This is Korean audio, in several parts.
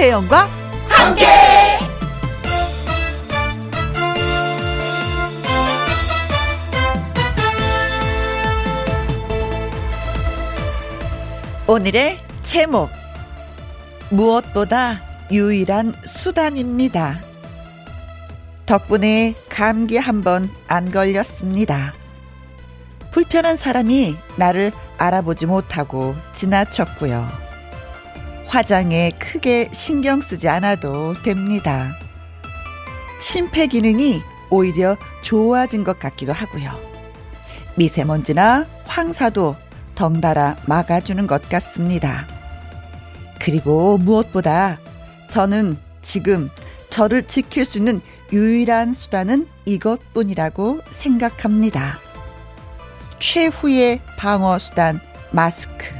김혜영과 함께. 오늘의 제목 무엇보다 유일한 수단입니다. 덕분에 감기 한 번 안 걸렸습니다. 불편한 사람이 나를 알아보지 못하고 지나쳤고요. 화장에 크게 신경 쓰지 않아도 됩니다. 심폐 기능이 오히려 좋아진 것 같기도 하고요. 미세먼지나 황사도 덩달아 막아주는 것 같습니다. 그리고 무엇보다 저는 지금 저를 지킬 수 있는 유일한 수단은 이것뿐이라고 생각합니다. 최후의 방어 수단 마스크.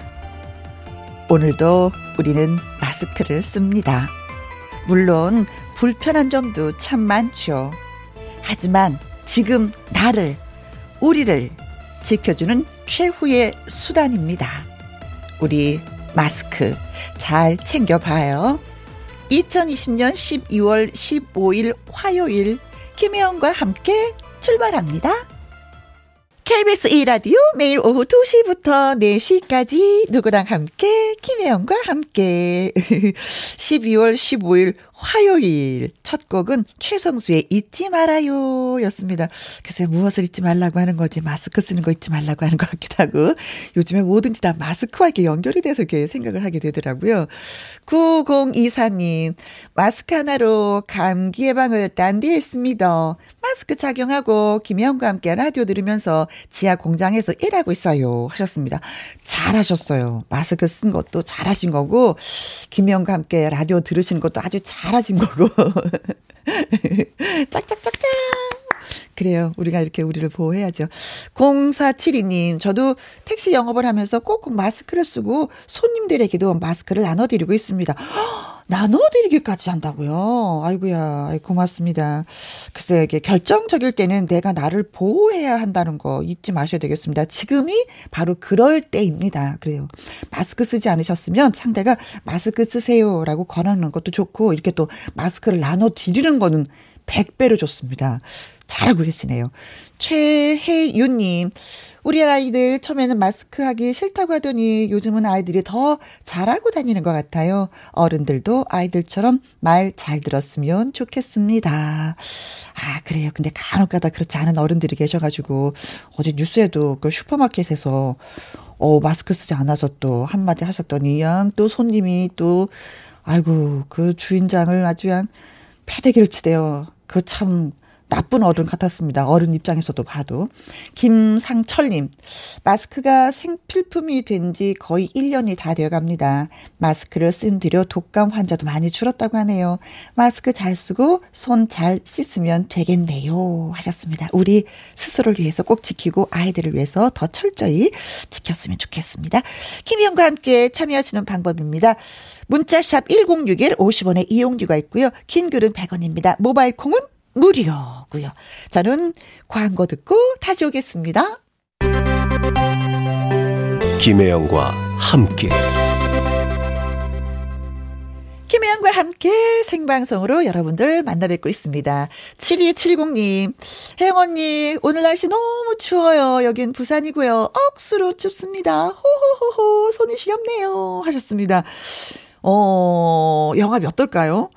오늘도 우리는 마스크를 씁니다. 물론 불편한 점도 참 많죠. 하지만 지금 나를, 우리를 지켜주는 최후의 수단입니다. 우리 마스크 잘 챙겨봐요. 2020년 12월 15일 화요일 김혜영과 함께 출발합니다. KBS 2라디오 매일 오후 2시부터 4시까지 누구랑 함께? 김혜영과 함께. 12월 15일 화요일 첫 곡은 최성수의 잊지 말아요 였습니다. 글쎄 무엇을 잊지 말라고 하는 거지 마스크 쓰는 거 잊지 말라고 하는 것 같기도 하고 요즘에 뭐든지 다 마스크와 이렇게 연결이 돼서 이렇게 생각을 하게 되더라고요. 9024님 마스크 하나로 감기 예방을 딴디했습니다. 마스크 착용하고 김혜영과 함께 라디오 들으면서 지하 공장에서 일하고 있어요 하셨습니다. 잘하셨어요. 마스크 쓴 것도 잘하신 거고 김혜영과 함께 라디오 들으시는 것도 아주 잘 잘하신 거고. 짝짝짝짝. 그래요. 우리가 이렇게 우리를 보호해야죠. 0472님, 저도 택시 영업을 하면서 꼭꼭 마스크를 쓰고 손님들에게도 마스크를 나눠드리고 있습니다. 나눠드리기까지 한다고요? 아이고야, 고맙습니다. 글쎄, 이게 결정적일 때는 내가 나를 보호해야 한다는 거 잊지 마셔야 되겠습니다. 지금이 바로 그럴 때입니다. 그래요. 마스크 쓰지 않으셨으면 상대가 마스크 쓰세요라고 권하는 것도 좋고, 이렇게 또 마스크를 나눠드리는 거는 100배로 좋습니다. 잘하고 계시네요. 최혜윤님, 우리 아이들 처음에는 마스크 하기 싫다고 하더니 요즘은 아이들이 더 잘하고 다니는 것 같아요. 어른들도 아이들처럼 말 잘 들었으면 좋겠습니다. 아, 그래요. 근데 간혹 가다 그렇지 않은 어른들이 계셔가지고 어제 뉴스에도 그 슈퍼마켓에서 어, 마스크 쓰지 않아서 또 한마디 하셨더니 양 또 손님이 또 아이고 그 주인장을 아주 그냥 패대기를 치대요. 그참 나쁜 어른 같았습니다. 어른 입장에서도 봐도. 김상철님, 마스크가 생필품이 된 지 거의 1년이 다 되어 갑니다. 마스크를 쓴 뒤로 독감 환자도 많이 줄었다고 하네요. 마스크 잘 쓰고 손 잘 씻으면 되겠네요. 하셨습니다. 우리 스스로를 위해서 꼭 지키고 아이들을 위해서 더 철저히 지켰으면 좋겠습니다. 김희영과 함께 참여하시는 방법입니다. 문자샵 1061 50원의 이용료가 있고요. 긴 글은 100원입니다. 모바일 콩은 무료고요. 저는 광고 듣고 다시 오겠습니다. 김혜영과 함께 김혜영과 함께 생방송으로 여러분들 만나 뵙고 있습니다. 7270님, 혜영 언니, 오늘 날씨 너무 추워요. 여긴 부산이고요. 억수로 춥습니다. 호호호호, 손이 시렵네요. 하셨습니다. 어, 영하 몇 도일까요?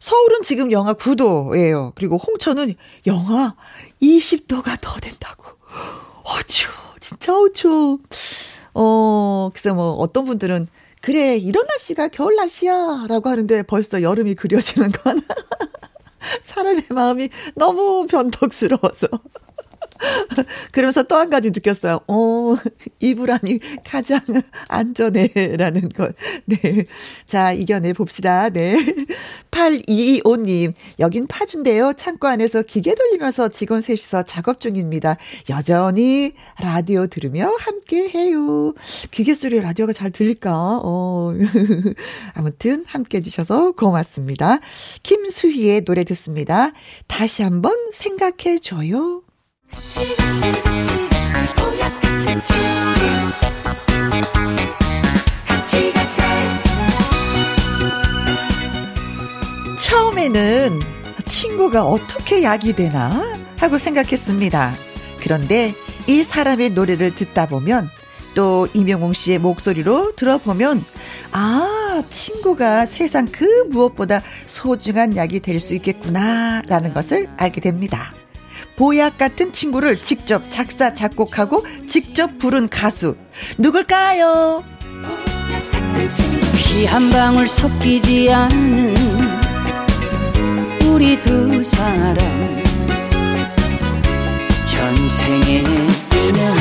서울은 지금 영하 9도예요. 그리고 홍천은 영하 20도가 더 된다고. 어쭈, 진짜 어쭈. 어, 글쎄 뭐 어떤 분들은 그래, 이런 날씨가 겨울 날씨야. 라고 하는데 벌써 여름이 그려지는 건 사람의 마음이 너무 변덕스러워서. 그러면서 또 한 가지 느꼈어요. 어, 이불 안이 가장 안전해라는 걸. 네. 자, 이겨내 봅시다. 네. 8225님, 여긴 파주인데요. 창고 안에서 기계 돌리면서 직원 셋이서 작업 중입니다. 여전히 라디오 들으며 함께 해요. 기계 소리 라디오가 잘 들릴까? 어. 아무튼 함께 해주셔서 고맙습니다. 김수희의 노래 듣습니다. 다시 한번 생각해줘요. 처음에는 친구가 어떻게 약이 되나 하고 생각했습니다. 그런데 이 사람의 노래를 듣다 보면 또 이명웅 씨의 목소리로 들어보면 아 친구가 세상 그 무엇보다 소중한 약이 될 수 있겠구나라는 것을 알게 됩니다. 보약 같은 친구를 직접 작사 작곡하고 직접 부른 가수 누굴까요? 피 한 방울 섞이지 않은 우리 두 사람 전생의 인연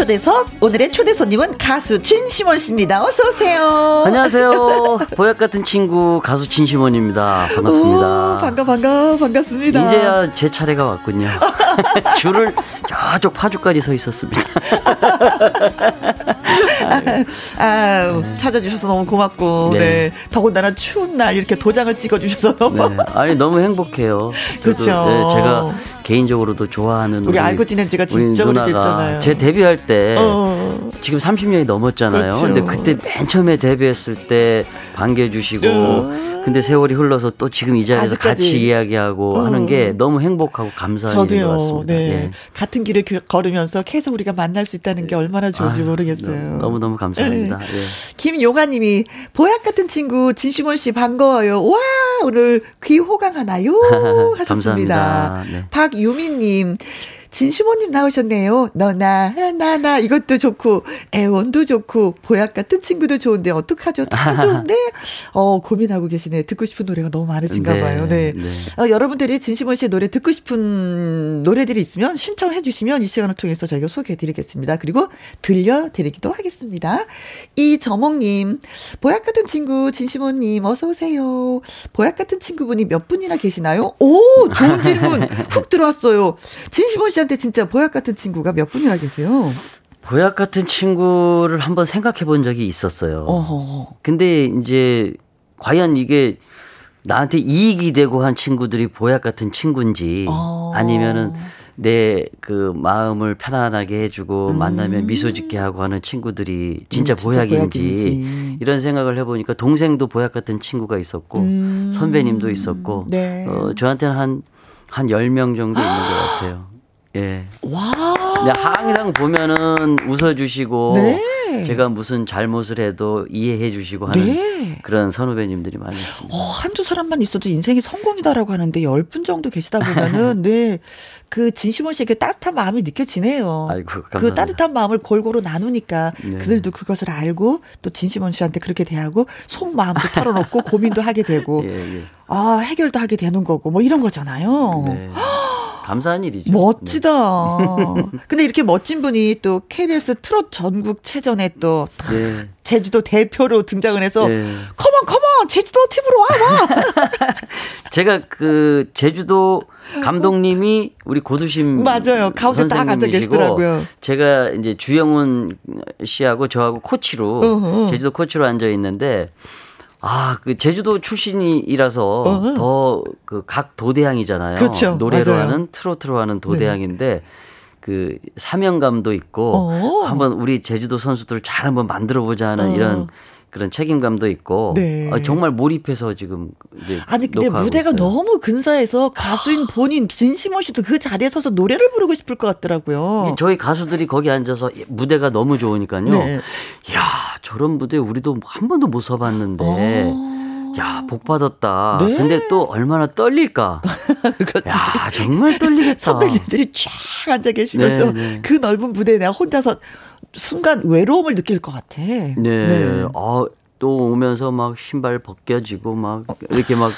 초대석 오늘의 초대 손님은 가수 진심원 씨입니다. 어서 오세요. 안녕하세요. 보약 같은 친구 가수 진심원입니다. 반갑습니다. 오, 반가 반가 반갑습니다. 이제야 제 차례가 왔군요. 줄을 저쪽 파주까지 서 있었습니다. 아, 네. 찾아주셔서 너무 고맙고, 네. 네. 더군다나 추운 날 이렇게 도장을 찍어주셔서 너무. 네. 아니, 너무 행복해요. 그렇죠. 네, 제가 개인적으로도 좋아하는 우리, 우리 알고 지낸 지가 진짜 오래됐잖아요. 제 데뷔할 때 어. 지금 30년이 넘었잖아요. 그렇죠. 근데 그때 맨 처음에 데뷔했을 때 반겨 주시고 어. 근데 세월이 흘러서 또 지금 이 자리에서 아직까지. 같이 이야기하고 어. 하는 게 너무 행복하고 감사한 일인 것 같습니다. 네. 네. 같은 길을 걸으면서 계속 우리가 만날 수 있다는 게 얼마나 좋은지 아, 모르겠어요. 너무 너무 감사합니다. 네. 네. 김용아님이 보약 같은 친구 진심원 씨 반가워요. 와 오늘 귀 호강하나요? 하셨습니다. 네. 박유미님. 진심원님 나오셨네요. 너나 나나 이것도 좋고 애원도 좋고 보약 같은 친구도 좋은데 어떡하죠? 다 좋은데 어 고민하고 계시네. 듣고 싶은 노래가 너무 많으신가 네, 봐요. 네. 네. 어, 여러분들이 진심원 씨의 노래 듣고 싶은 노래들이 있으면 신청해 주시면 이 시간을 통해서 저희가 소개해 드리겠습니다. 그리고 들려 드리기도 하겠습니다. 이저몽님 보약 같은 친구 진심원님 어서 오세요. 보약 같은 친구분이 몇 분이나 계시나요? 오 좋은 질문 훅 들어왔어요. 진심원 씨 씨한테 진짜 보약 같은 친구가 몇 분이나 계세요? 보약 같은 친구를 한번 생각해 본 적이 있었어요. 어허. 근데 이제 과연 이게 나한테 이익이 되고 한 친구들이 보약 같은 친구인지 어. 아니면은 내 그 마음을 편안하게 해주고 음. 만나면 미소 짓게 하고 하는 친구들이 진짜, 음, 진짜 보약인지, 보약인지, 이런 생각을 해보니까 동생도 보약 같은 친구가 있었고 음. 선배님도 있었고 네. 어, 저한테는 한 한 10명 정도 있는 것 같아요. 예. 와. 항상 보면은 웃어주시고 네. 제가 무슨 잘못을 해도 이해해 주시고 하는 네. 그런 선후배님들이 많이 있습니다. 어, 한두 사람만 있어도 인생이 성공이다라고 하는데 열 분 정도 계시다 보면은 네. 그 진심원 씨에게 따뜻한 마음이 느껴지네요. 아이고, 감사합니다. 그 따뜻한 마음을 골고루 나누니까 네. 그들도 그것을 알고 또 진심원 씨한테 그렇게 대하고 속 마음도 털어놓고 고민도 하게 되고 예, 예. 아 해결도 하게 되는 거고 뭐 이런 거잖아요. 네. 감사한 일이죠. 멋지다. 네. 근데 이렇게 멋진 분이 또 KBS 트롯 전국 체전에 또 네. 제주도 대표로 등장을 해서 네. 컴온 컴온 제주도 팀으로 와 와. 제가 그 제주도 감독님이 우리 고두심 맞아요. 가운데 딱 앉아 계시더라고요. 제가 이제 주영훈 씨하고 저하고 코치로 어허. 제주도 코치로 앉아 있는데 아, 그 제주도 출신이라서 어. 더그 각 도대항이잖아요. 그렇죠. 노래로 맞아요. 하는 트로트로 하는 도대항인데 네. 그 사명감도 있고 어. 한번 우리 제주도 선수들 잘 한번 만들어 보자 하는 어. 이런 그런 책임감도 있고 네. 어, 정말 몰입해서 지금 이제 아니 근데 무대가 있어요. 너무 근사해서 가수인 본인 진심원 씨도 그 자리에 서서 노래를 부르고 싶을 것 같더라고요. 저희 가수들이 거기 앉아서 무대가 너무 좋으니까요. 네. 야 저런 무대 우리도 한 번도 못 서봤는데. 어. 야, 복 받았다. 네. 근데 또 얼마나 떨릴까? 야, 정말 떨리겠다. 선배님들이 쫙 앉아 계시면서 네, 네. 그 넓은 무대에 내가 혼자서 순간 외로움을 느낄 것 같아. 네. 네. 아, 또 오면서 막 신발 벗겨지고 막 이렇게 막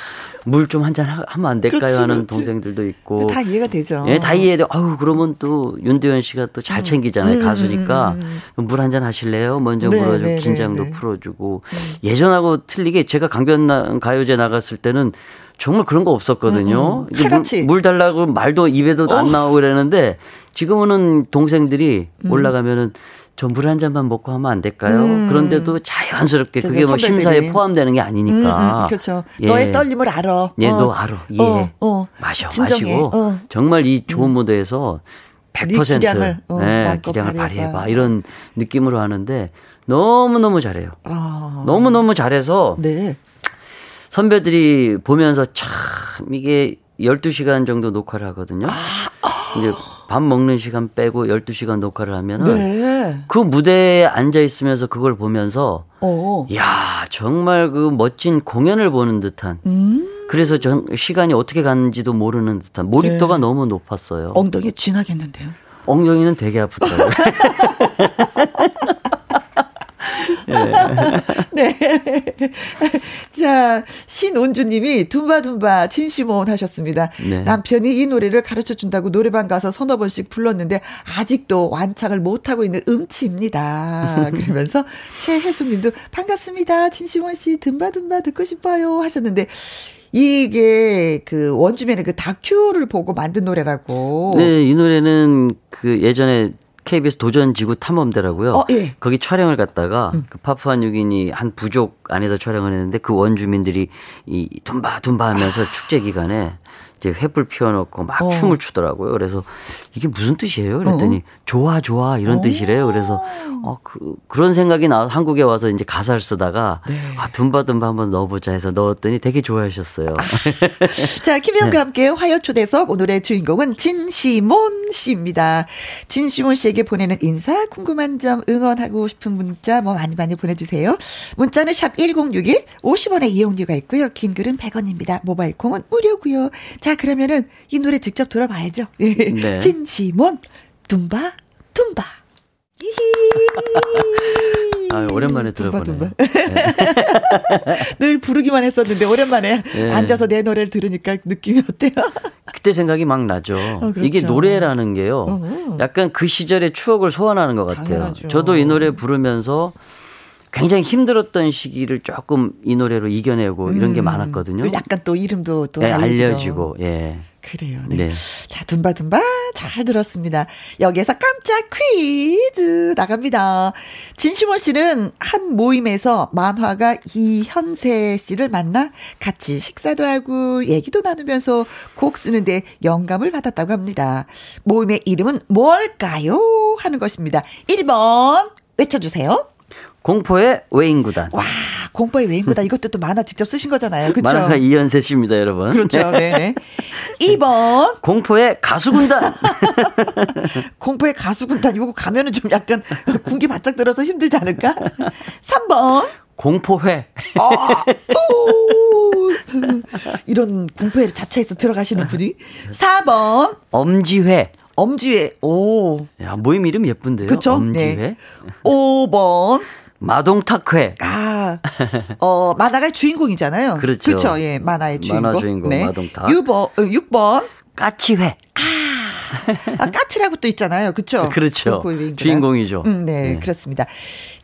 물 좀 한 잔 하면 안 될까요 그렇지, 하는 그렇지. 동생들도 있고 다 이해가 되죠. 예, 다 이해돼. 아유 그러면 또 윤도현 씨가 또 잘 챙기잖아요 음, 가수니까 음, 음, 음. 물한 잔 하실래요? 먼저 네, 물어주고 네, 네, 긴장도 네, 풀어주고 음. 예전하고 틀리게 제가 강변 가요제 나갔을 때는 정말 그런 거 없었거든요. 음, 물, 물, 달라고 말도 입에도 어. 안 나오고 그러는데 지금은 동생들이 올라가면은 저 물 한 잔만 먹고 하면 안 될까요? 음. 그런데도 자연스럽게 그게 뭐 심사에 포함되는 게 아니니까. 음, 음, 그렇죠. 예. 너의 떨림을 알아. 예, 어. 너 알아. 예. 어, 어. 마셔, 진정해. 마시고 어. 정말 이 좋은 음. 무대에서 100% 기량을, 어, 네, 기량을 발휘해봐. 이런 느낌으로 하는데 너무 너무 잘해요. 아. 너무 너무 잘해서 네. 선배들이 보면서 참 이게 12시간 정도 녹화를 하거든요. 아. 이제 밥 먹는 시간 빼고 12시간 녹화를 하면은 네. 그 무대에 앉아 있으면서 그걸 보면서 어. 야, 정말 그 멋진 공연을 보는 듯한 음. 그래서 전 시간이 어떻게 갔는지도 모르는 듯한 몰입도가 네. 너무 높았어요. 엉덩이 진하겠는데요. 엉덩이는 되게 아프더라고요. 네. 자, 신온주님이 둠바둠바 진시몬 하셨습니다. 네. 남편이 이 노래를 가르쳐 준다고 노래방 가서 서너 번씩 불렀는데 아직도 완창을 못하고 있는 음치입니다. 그러면서 최혜숙님도 반갑습니다. 진시몬 씨 둠바둠바 듣고 싶어요 하셨는데 이게 그 원주민의 그 다큐를 보고 만든 노래라고. 네, 이 노래는 그 예전에 KBS 도전 지구 탐험대라고요. 어, 예. 거기 촬영을 갔다가 음. 그 파푸아 뉴기니 한 부족 안에서 촬영을 했는데 그 원주민들이 이 둠바 둠바 하면서 아. 축제 기간에 이제 횃불 피워놓고 막 어. 춤을 추더라고요. 그래서 이게 무슨 뜻이에요? 그랬더니 어. 좋아 좋아 이런 어. 뜻이래요. 그래서 어 그, 그런 생각이 나 한국에 와서 이제 가사를 쓰다가 네. 아 둠바 둠바 한번 넣어보자 해서 넣었더니 되게 좋아하셨어요. 아. 자 김영과 네. 함께 화요 초대석 오늘의 주인공은 진시몬 씨입니다. 진시몬 씨에게 보내는 인사 궁금한 점 응원하고 싶은 문자 뭐 많이 많이 보내주세요. 문자는 샵 #1061 50원의 이용료가 있고요. 긴 글은 100원입니다. 모바일 콩은 무료고요. 자 자, 그러면은 이 노래 직접 들어봐야죠. 네. 진시몬, 둠바, 둠바. 아, 오랜만에 들어보네. 네. 늘 부르기만 했었는데 오랜만에 네. 앉아서 내 노래를 들으니까 느낌이 어때요? 그때 생각이 막 나죠. 어, 그렇죠. 이게 노래라는 게요. 어허. 약간 그 시절의 추억을 소환하는 것 같아요. 당연하죠. 저도 이 노래 부르면서 굉장히 힘들었던 시기를 조금 이 노래로 이겨내고 음, 이런 게 음. 많았거든요. 또 약간 또 이름도 또 네, 알려지고 예. 그래요. 네. 네. 자, 둠바둠바 잘 들었습니다. 여기에서 깜짝 퀴즈 나갑니다. 진심원 씨는 한 모임에서 만화가 이현세 씨를 만나 같이 식사도 하고 얘기도 나누면서 곡 쓰는데 영감을 받았다고 합니다. 모임의 이름은 뭘까요? 하는 것입니다. 1번 외쳐주세요. 공포의 외인구단. 와, 공포의 외인구단. 이것도 또 만화 직접 쓰신 거잖아요. 그렇죠? 만화가 이현세 씨입니다, 여러분. 그렇죠. 네, 네. 2번. 공포의 가수군단. 공포의 가수군단. 이거 가면은 좀 약간 군기 바짝 들어서 힘들지 않을까? 3번. 공포회. 아, 이런 공포회 자체에서 들어가시는 분이. 4번. 엄지회. 엄지회. 오. 야, 모임 이름 예쁜데요. 그쵸? 엄지회. 네. 5번. 마동탁회. 아, 어, 만화의 주인공이잖아요. 그렇죠. 그렇죠. 예, 만화의 주인공. 만화 주인공 네. 마동탁. 6번, 6번. 까치회. 아, 아 까치라고 또 있잖아요. 그렇죠. 그렇죠. 주인공이죠. 음, 네, 네, 그렇습니다.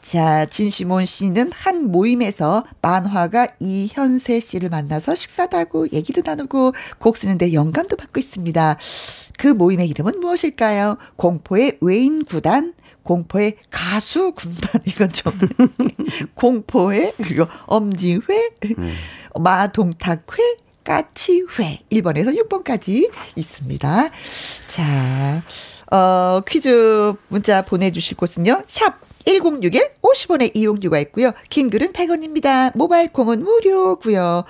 자, 진시몬 씨는 한 모임에서 만화가 이현세 씨를 만나서 식사도 하고 얘기도 나누고 곡 쓰는데 영감도 받고 있습니다. 그 모임의 이름은 무엇일까요? 공포의 외인 구단, 공포의 가수 군단 이건 좀 공포의 그리고 엄지회, 음. 마동탁회, 까치회 1번에서 6번까지 있습니다. 자, 어, 퀴즈 문자 보내 주실 곳은요. 샵 1061, 50원의 이용료가 있고요. 긴 글은 100원입니다. 모바일 콩은 무료고요.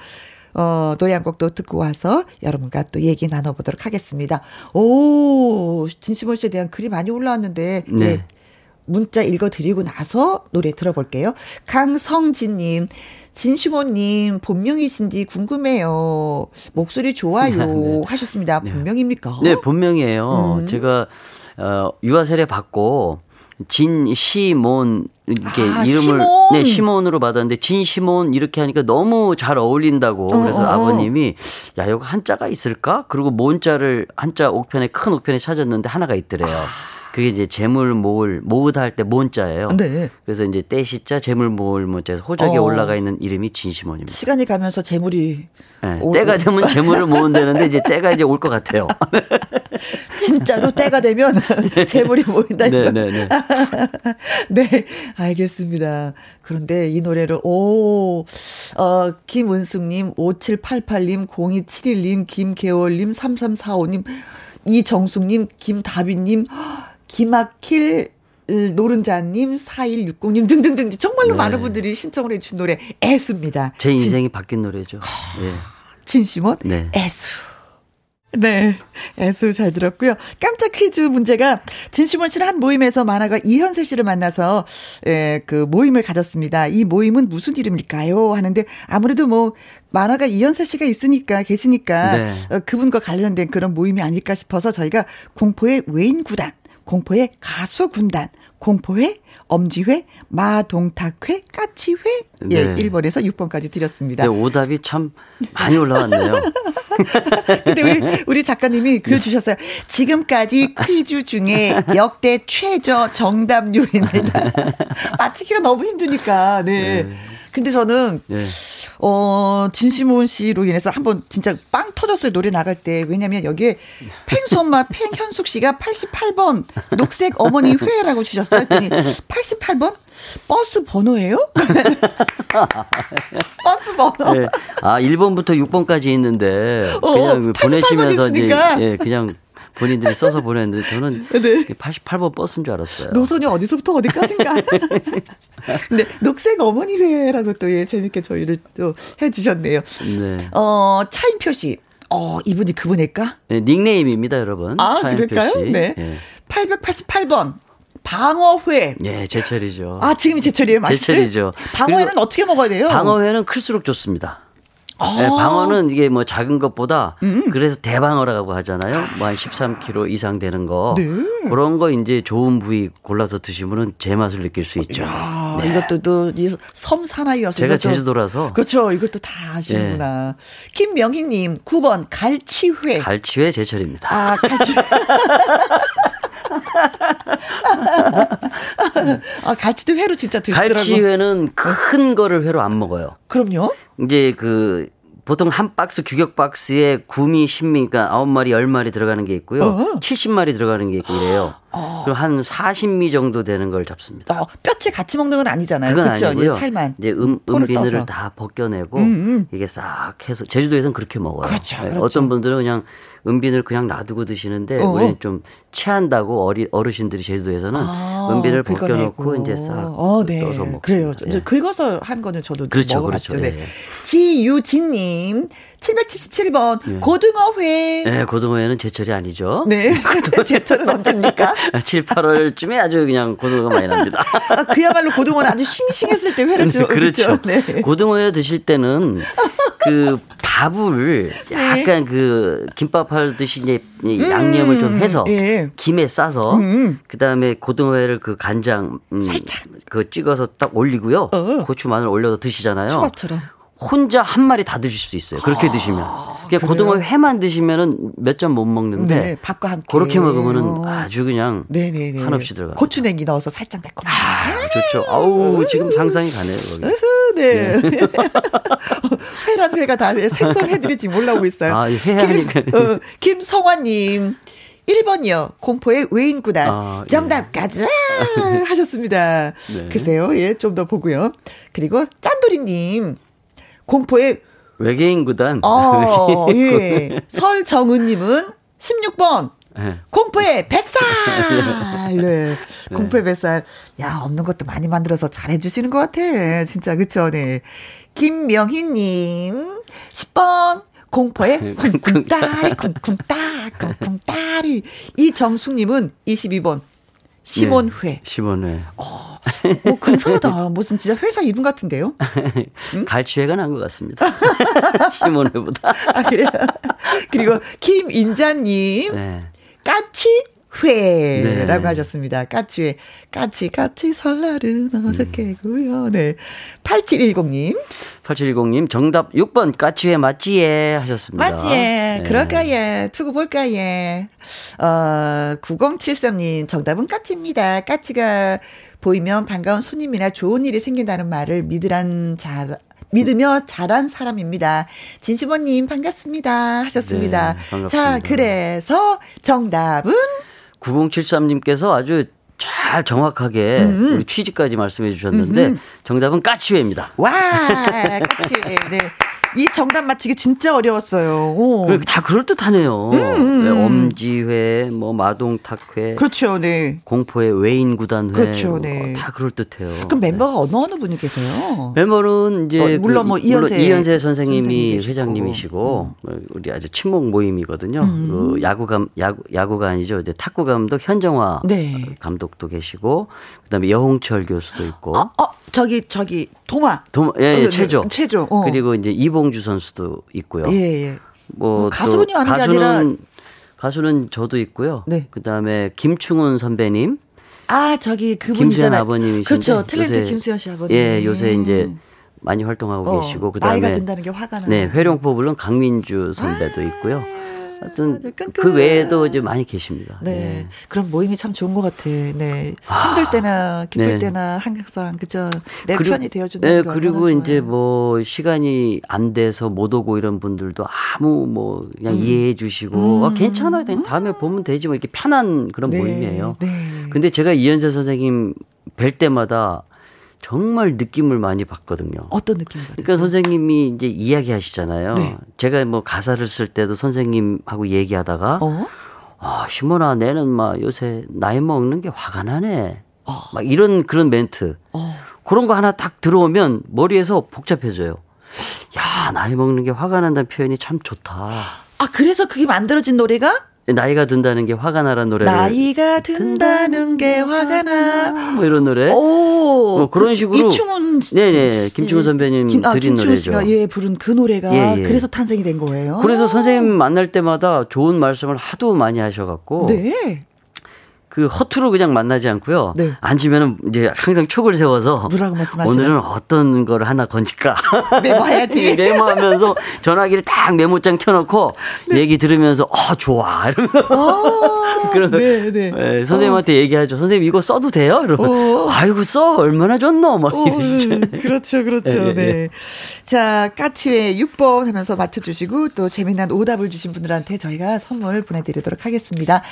어, 노래 한 곡도 듣고 와서 여러분과 또 얘기 나눠보도록 하겠습니다. 오, 진시몬 씨에 대한 글이 많이 올라왔는데, 네. 네. 문자 읽어드리고 나서 노래 들어볼게요. 강성진님, 진시모님 본명이신지 궁금해요. 목소리 좋아요 네. 하셨습니다. 네. 본명입니까? 네, 본명이에요. 음. 제가 어, 유아 세례 받고 진시몬 이렇게 아, 이름을 시몬. 네 시몬으로 받았는데 진시몬 이렇게 하니까 너무 잘 어울린다고 어, 그래서 어, 어. 아버님이 야 이거 한자가 있을까? 그리고 모자를 한자 옥편에 큰 옥편에 찾았는데 하나가 있더래요. 아. 그게 이제 재물 모을 모으다 할때 모자예요. 네. 그래서 이제 떼시자 재물 모을 모자에서 호적에 어. 올라가 있는 이름이 진시몬입니다. 시간이 가면서 재물이 네, 때가 되면 재물을 모은다는데 이제 때가 이제 올 것 같아요. 진짜로 때가 되면 재물이 모인다. 네, 네, 네. 네, 알겠습니다. 그런데 이 노래를 오, 어, 김은숙님, 5788님, 0271님, 김계월님, 3345님 이정숙님, 김다비님, 기막힐 노른자님, 4160님 등등등 정말로 네. 많은 분들이 신청을 해주신 노래 애수입니다. 제 인생이 진, 바뀐 노래죠. 예. 진심원 네. 애수. 네. 애수 잘 들었고요. 깜짝 퀴즈 문제가 진심원 씨는 한 모임에서 만화가 이현세 씨를 만나서 예, 그 모임을 가졌습니다. 이 모임은 무슨 이름일까요? 하는데 아무래도 뭐 만화가 이현세 씨가 있으니까 계시니까 네. 어, 그분과 관련된 그런 모임이 아닐까 싶어서 저희가 공포의 외인 구단, 공포의 가수 군단, 공포회, 엄지회, 마동탁회, 까치회, 예, 네. 1번에서 6번까지 드렸습니다. 네, 오답이 참 많이 올라왔네요. 근데 우리, 우리 작가님이 글 주셨어요. 지금까지 퀴즈 중에 역대 최저 정답률입니다. 맞히기가 너무 힘드니까, 네. 네. 근데 저는, 네. 어, 진시몬 씨로 인해서 한번 진짜 빵 터졌어요. 노래 나갈 때. 왜냐면 여기에 팽수 엄마 팽현숙 씨가 88번 녹색 어머니 회라고 주셨어요. 했더니 88번? 버스 번호예요? 버스 번호. 네. 아, 1번부터 6번까지 있는데 그냥 어, 보내시면서 이제 예, 그냥 본인들이 써서 보냈는데 저는 네. 88번 버스인 줄 알았어요. 노선이 어디서부터 어디까지인가. 근데 녹색 어머니회라고 또 예, 재밌게 저희를 또 해주셨네요. 네. 어, 차인표 씨. 어, 이분이 그분일까? 네, 닉네임입니다, 여러분. 아, 그럴까요? 씨. 네. 네. 888번. 방어회. 예, 제철이죠. 아, 지금이 제철이에요? 맛있어요? 제철이죠. 방어회는 어떻게 먹어야 돼요? 방어회는 클수록 좋습니다. 네, 방어는 이게 뭐 작은 것보다 음. 그래서 대방어라고 하잖아요. 뭐 한 13kg 이상 되는 거. 네. 그런 거 이제 좋은 부위 골라서 드시면은 제 맛을 느낄 수 있죠. 야, 네. 이것도 또 섬 사나이여서 제가 이것도, 제주도라서 그렇죠. 이것도 다 아시는구나. 네. 김명희 님 9번 갈치회. 갈치회 제철입니다. 아, 갈치. 아, 갈치도 회로 진짜 드시더라고요. 갈치회는 큰 거를 회로 안 먹어요. 그럼요. 이제 그 보통 한 박스 규격 박스에 구미, 신미, 그러니까 9마리, 10마리 들어가는 게 있고요. 어. 70마리 들어가는 게 있고 이래요. 어. 그럼 한 40미 정도 되는 걸 잡습니다. 어, 뼈채 같이 먹는 건 아니잖아요. 그건 그렇죠? 아니고요. 살만. 이제 음, 음비늘을 다 벗겨내고 음, 음. 이게 싹 해서 제주도에서는 그렇게 먹어요. 그렇죠, 네, 그렇죠. 어떤 분들은 그냥 은빈을 그냥 놔두고 드시는데 어. 우리는 좀 체한다고 어리 어르신들이 제주도에서는 아, 은빈을 벗겨놓고 이제 싹 어, 네. 떠서 먹 그래요. 예. 긁어서 한 거는 저도 그렇죠, 먹어봤죠. 그렇죠. 네. 예. 지유진님 777번 예. 고등어회. 네, 고등어회는 제철이 아니죠. 네, 제철은 언제입니까? 7, 8월쯤에 아주 그냥 고등어가 많이 납니다. 아, 그야말로 고등어는 아주 싱싱했을 때 회를 줘. 그렇죠. 네. 고등어회 드실 때는 그 밥을 네. 약간 네. 그 김밥 하듯이 이제 양념을 음, 좀 해서 예. 김에 싸서 음. 음. 그다음에 고등어회를 그 간장 음, 살짝 그 찍어서 딱 올리고요. 어. 고추 마늘 올려서 드시잖아요. 초밥처럼. 혼자 한 마리 다 드실 수 있어요. 그렇게 아, 드시면. 그냥 고등어 회만 드시면은 몇점못 먹는데 네, 밥과 함께 그렇게 먹으면은 아주 그냥 네네네. 한없이 들어가. 고추냉이 넣어서 살짝 매콤. 아, 좋죠. 아우 지금 상상이 가네요. 거기. 네. 네. 회란 회가 다 생선 회들이 지금 올라오고 있어요. 아, 회하니까. 김, 어, 김성환님. 1번이요. 공포의 외인구단. 아, 예. 정답 가자! 하셨습니다. 네. 글쎄요. 예, 좀 더 보고요. 그리고 짠돌이님. 공포의 외계인 구단. 어, 예. 설정은님은 16번. 네. 공포의 뱃살! 네. 네. 공포의 뱃살. 야, 없는 것도 많이 만들어서 잘해주시는 것 같아. 진짜, 그쵸, 네. 김명희님, 10번. 공포의 쿵쿵따리, 쿵쿵따, 쿵쿵따리. 이정숙님은 22번. 시몬회. 네, 시몬회. 어, 어, 근사하다. 무슨 진짜 회사 이름 같은데요? 응? 갈치회가 난 것 같습니다. 시몬회보다. 아, 그래요? 그리고 김인자님. 네. 까치 회라고 네. 하셨습니다. 까치회. 까치, 까치 설날은 어저께고요. 음. 네. 8710님. 8710님, 정답 6번, 까치회 맞지예 하셨습니다. 맞지예. 네. 그럴까예. 두고 볼까예. 어, 9073님, 정답은 까치입니다. 까치가 보이면 반가운 손님이나 좋은 일이 생긴다는 말을 믿으란 잘, 믿으며 잘한 사람입니다. 진시모님 반갑습니다 하셨습니다. 네, 반갑습니다. 자, 그래서 정답은 9073님께서 아주 잘 정확하게 음. 취지까지 말씀해 주셨는데 음흠. 정답은 까치회입니다. 와, 까치회. 네. 이 정답 맞히기 진짜 어려웠어요. 오. 다 그럴 듯하네요. 음, 음, 네, 엄지회, 뭐 마동탁회, 그렇죠, 네. 공포의 외인 구단회, 그렇죠, 뭐 네. 다 그럴 듯해요. 그럼 멤버가 어느 어느 분이 계세요? 멤버는 이제 어, 물론 그, 뭐 이현세, 물론 이현세 선생님이 회장님이시고 음. 우리 아주 친목 모임이거든요. 음. 그 야구감 야구 야구가 아니죠. 이제 탁구 감독 현정화 네. 감독도 계시고 그다음에 여홍철 교수도 있고. 어, 어 저기 저기 도마. 도마 예, 예 어, 네, 최조. 최조. 어. 그리고 이제 이봉 주 선수도 있고요. 예, 예. 뭐, 뭐 가수분이 하는 가수는, 게 아니라 가수는 저도 있고요. 네. 그다음에 김충훈 선배님. 아, 저기 그분 김수현 아버님이신데 그렇죠. 탤런트 김수현 씨 아버님. 예, 요새 이제 많이 활동하고 어, 계시고 그다음에 나이가 든다는 게 화가 나. 네, 회룡포 물론 강민주 선배도 아, 있고요. 하여튼 그 외에도 이제 많이 계십니다. 네. 네. 그런 모임이 참 좋은 것 같아. 네. 아, 힘들 때나 기쁠 네. 때나 항상 그죠. 내 그리고, 편이 되어주는 네. 그리고 이제 뭐 시간이 안 돼서 못 오고 이런 분들도 아무 뭐 그냥 음. 이해해 주시고 음. 어, 괜찮아. 다음에 보면 되지 뭐 이렇게 편한 그런 네. 모임이에요. 네. 근데 제가 이현세 선생님 뵐 때마다 정말 느낌을 많이 받거든요. 어떤 받았어요? 그러니까 선생님이 이제 이야기하시잖아요. 네. 제가 뭐 가사를 쓸 때도 선생님하고 얘기하다가 어? 아, 시모나 내는 막 요새 나이 먹는 게 화가 나네. 어. 막 이런 그런 멘트. 어. 그런 거 하나 딱 들어오면 머리에서 복잡해져요. 야, 나이 먹는 게 화가 난다는 표현이 참 좋다. 아, 그래서 그게 만들어진 노래가? 나이가 든다는 게 화가 나라는 노래를 나이가 든다는 게 화가 나. 뭐 이런 노래. 오. 뭐 그런 그, 식으로. 이충훈. 네네. 김충훈 선배님 김, 아, 드린 노래죠. 씨가 예, 부른 그 노래가 예, 예. 그래서 탄생이 된 거예요. 그래서 선생님 만날 때마다 좋은 말씀을 하도 많이 하셔갖고. 네. 그 허투루 그냥 만나지 않고요. 네. 앉으면은 이제 항상 촉을 세워서? 오늘은 어떤 걸 하나 건질까 메모해야지. 메모하면서 전화기를 딱 메모장 켜놓고 네. 얘기 들으면서 어 좋아 이러면 어, 그런 네, 네. 네, 선생님한테 어. 얘기하죠. 선생님 이거 써도 돼요? 이러면 어. 아이고 써 얼마나 좋노 막 어, 이러시죠. 음, 그렇죠, 그렇죠. 네. 네. 자 까치회 6번 하면서 맞춰주시고 또 재미난 오답을 주신 분들한테 저희가 선물 보내드리도록 하겠습니다.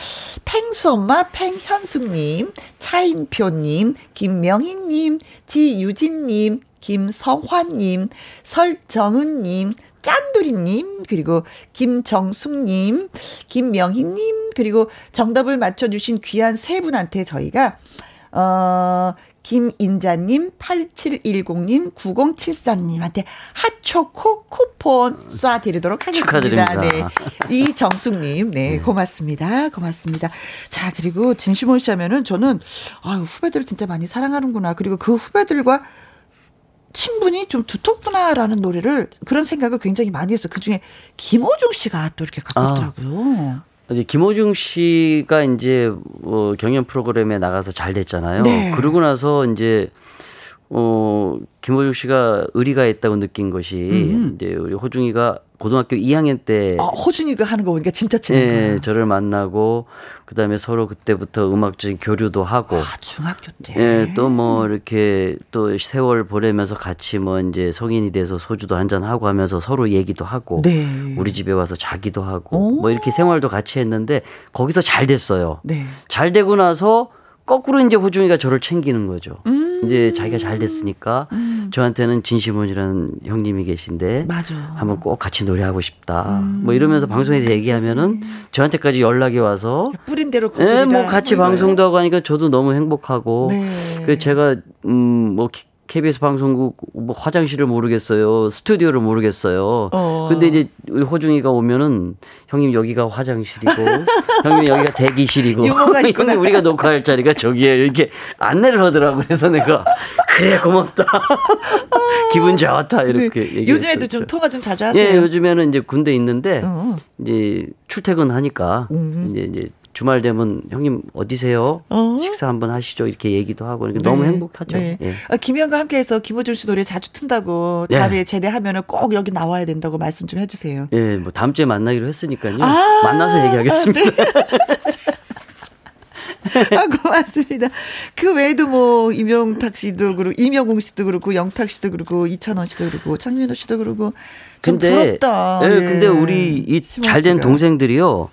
팽수 엄마 팽 현숙님, 차인표님, 김명희님, 지유진님, 김성환님, 설정은님, 짠돌이님, 그리고 김정숙님, 김명희님, 그리고 정답을 맞춰주신 귀한 세 분한테 저희가, 어, 김인자님, 8710님, 9074님한테 핫초코 쿠폰 쏴드리도록 하겠습니다. 축하드립니다. 네. 이정숙님, 네, 네, 고맙습니다. 고맙습니다. 자, 그리고 진심원 씨 하면은 저는, 아유, 후배들을 진짜 많이 사랑하는구나. 그리고 그 후배들과 친분이 좀 두텁구나라는 노래를 그런 생각을 굉장히 많이 했어요. 그 중에 김호중 씨가 또 이렇게 가깝더라고요. 아. 이제 김호중 씨가 이제 어, 경연 프로그램에 나가서 잘 됐잖아요. 네. 그러고 나서 이제 어 김호중 씨가 의리가 있다고 느낀 것이 음. 이제 우리 호중이가 고등학교 2학년 때 아, 호중이가 하는 거 보니까 진짜 친한 예, 거야. 저를 만나고 그다음에 서로 그때부터 음악적인 교류도 하고 아, 중학교 때. 예, 또 뭐 이렇게 또 세월 보내면서 같이 뭐 이제 성인이 돼서 소주도 한잔 하고 하면서 서로 얘기도 하고 네. 우리 집에 와서 자기도 하고 오. 뭐 이렇게 생활도 같이 했는데 거기서 잘 됐어요. 네. 잘 되고 나서 거꾸로 이제 호중이가 저를 챙기는 거죠. 음. 이제 자기가 잘 됐으니까 음. 저한테는 진시몬이라는 형님이 계신데 맞아. 한번 꼭 같이 노래하고 싶다. 음. 뭐 이러면서 방송에서 얘기하면은 저한테까지 연락이 와서 뿌린 대로 네, 뭐 같이 방송도 하고 하니까 저도 너무 행복하고 네. 그래서 제가 음뭐 KBS 방송국 뭐 화장실을 모르겠어요. 스튜디오를 모르겠어요. 어. 근데 이제 호중이가 오면은 형님 여기가 화장실이고 형님 여기가 대기실이고 근데 우리가 녹화할 자리가 저기에 이렇게 안내를 하더라고. 그래서 내가 그래 고맙다. 기분 좋다 이렇게 네. 요즘에도 좀 통화 좀 자주 하세요. 예, 요즘에는 이제 군대 있는데 어. 이제 출퇴근하니까 음. 이제 이제 주말 되면 형님 어디세요? 어? 식사 한번 하시죠. 이렇게 얘기도 하고 네. 너무 행복하죠. 네. 예. 아, 김현과 함께해서 김호준 씨 노래 자주 튼다고 네. 다음에 제대하면은 꼭 여기 나와야 된다고 말씀 좀 해주세요. 예, 뭐 다음 주에 만나기로 했으니까요. 아~ 만나서 얘기하겠습니다. 네. 아, 고맙습니다. 그 외에도 뭐, 임영탁 씨도 그렇고, 임영웅 씨도 그렇고, 영탁 씨도 그렇고, 이찬원 씨도 그렇고, 창민호 씨도 그렇고. 근데, 부럽다. 예, 예. 근데 우리 이 잘된 동생들이요.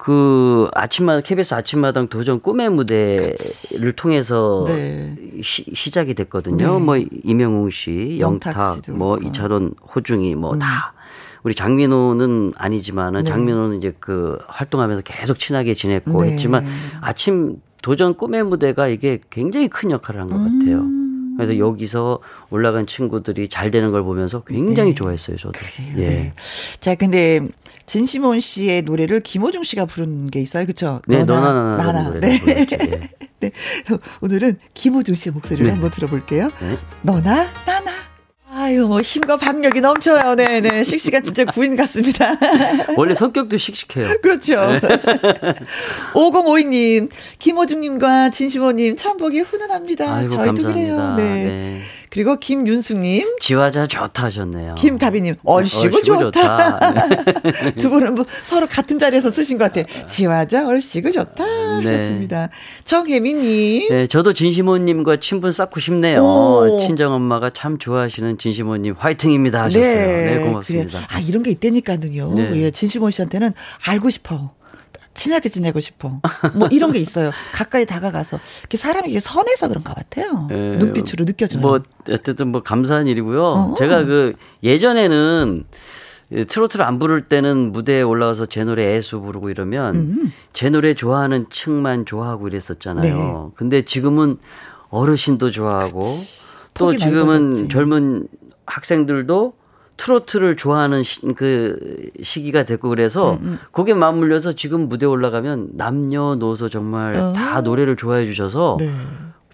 그 아침마당 KBS 아침마당 도전 꿈의 무대를 그치. 통해서 네. 시, 작이 됐거든요. 네. 뭐 이명웅 씨, 영탁, 뭐 이찬원, 호중이 뭐다 음. 우리 장민호는 아니지만은 네. 장민호는 이제 그 활동하면서 계속 친하게 지냈고 네. 했지만 아침 도전 꿈의 무대가 이게 굉장히 큰 역할을 한것 같아요. 음. 그래서 여기서 올라간 친구들이 잘 되는 걸 보면서 굉장히 네. 좋아했어요, 저도. 그래요, 예. 네. 자, 근데 진시몬 씨의 노래를 김호중 씨가 부른 게 있어요, 그렇죠? 네, 너나 나나, 나나. 네. 예. 네. 오늘은 김호중 씨의 목소리를 네. 한번 들어볼게요. 네. 너나 나나. 아유, 뭐 힘과 박력이 넘쳐요. 네, 네. 씩씩한 진짜 구인 같습니다. 원래 성격도 씩씩해요. 그렇죠. 네. 5052님, 김호중님과 진시모님 참 보기 훈훈합니다. 아이고, 저희도 감사합니다. 그래요. 네. 네. 그리고 김윤숙님. 지화자 좋다 하셨네요. 김다비님, 얼씨구, 얼씨구 좋다. 좋다. 네. 두 분은 뭐 서로 같은 자리에서 쓰신 것 같아요. 지화자, 얼씨구 좋다. 네. 하셨습니다. 정혜민님. 네, 저도 진시모님과 친분 쌓고 싶네요. 오. 친정엄마가 참 좋아하시는 진시모님 화이팅입니다 하셨어요. 네, 네 고맙습니다. 그래. 아, 이런 게 있다니까요. 네. 예, 진시모 씨한테는 알고 싶어. 친하게 지내고 싶어. 뭐 이런 게 있어요. 가까이 다가가서. 이렇게 사람이 이게 선해서 그런가 같아요. 네, 눈빛으로 느껴져요. 뭐 어쨌든 뭐 감사한 일이고요. 어. 제가 그 예전에는 트로트를 안 부를 때는 무대에 올라가서 제 노래 애수 부르고 이러면 음. 제 노래 좋아하는 층만 좋아하고 이랬었잖아요. 네. 근데 지금은 어르신도 좋아하고 또 지금은 젊은 학생들도 트로트를 좋아하는 시, 그 시기가 됐고 그래서 음, 음. 거기에 맞물려서 지금 무대 올라가면 남녀노소 정말 어. 다 노래를 좋아해 주셔서 네.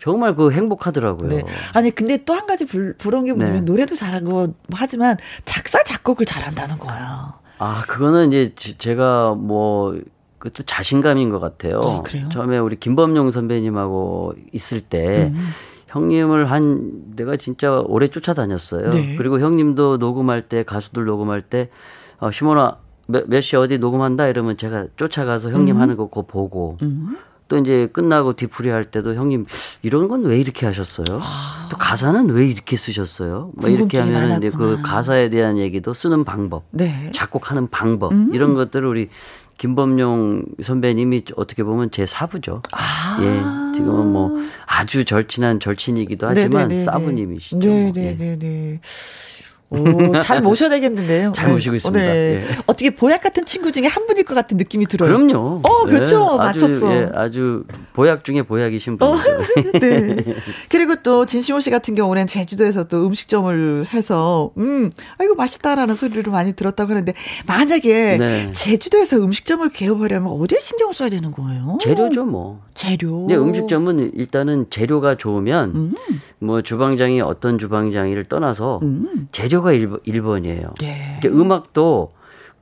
정말 그 행복하더라고요. 네. 아니 근데 또 한 가지 불, 부러운 게 뭐냐면 네. 노래도 잘하고 하지만 작사 작곡을 잘한다는 거야. 아 그거는 이제 제가 뭐 그것도 자신감인 것 같아요. 어, 처음에 우리 김범용 선배님하고 있을 때 음. 형님을 한 내가 진짜 오래 쫓아다녔어요. 네. 그리고 형님도 녹음할 때 가수들 녹음할 때 어, 시모나 몇 시 어디 녹음한다 이러면 제가 쫓아가서 형님 음. 하는 거 보고 음. 또 이제 끝나고 뒤풀이 할 때도 형님 이런 건 왜 이렇게 하셨어요? 아. 또 가사는 왜 이렇게 쓰셨어요? 뭐 이렇게 하면 이제 그 가사에 대한 얘기도 쓰는 방법, 네. 작곡하는 방법 음. 이런 것들을 우리 김범용 선배님이 어떻게 보면 제 사부죠. 아. 예. 지금은 뭐 아주 절친한 절친이기도 하지만 네네네네. 사부님이시죠. 네네네네. 예. 오, 잘 모셔야 되겠는데요. 잘 네. 모시고 있습니다. 네. 예. 어떻게 보약 같은 친구 중에 한 분일 것 같은 느낌이 들어요. 그럼요. 어, 그렇죠. 네. 맞췄어. 아주, 예, 아주 보약 중에 보약이신 분. 어, 네. 그리고 또 진시호 씨 같은 경우는 제주도에서 또 음식점을 해서 음, 아이고 맛있다라는 소리를 많이 들었다고 하는데 만약에 네. 제주도에서 음식점을 개업하려면 어디에 신경을 써야 되는 거예요? 재료죠, 뭐. 재료. 네, 음식점은 일단은 재료가 좋으면 음. 뭐 주방장이 어떤 주방장이를 떠나서 음. 재료 재료가 1번, 이에요 예. 음악도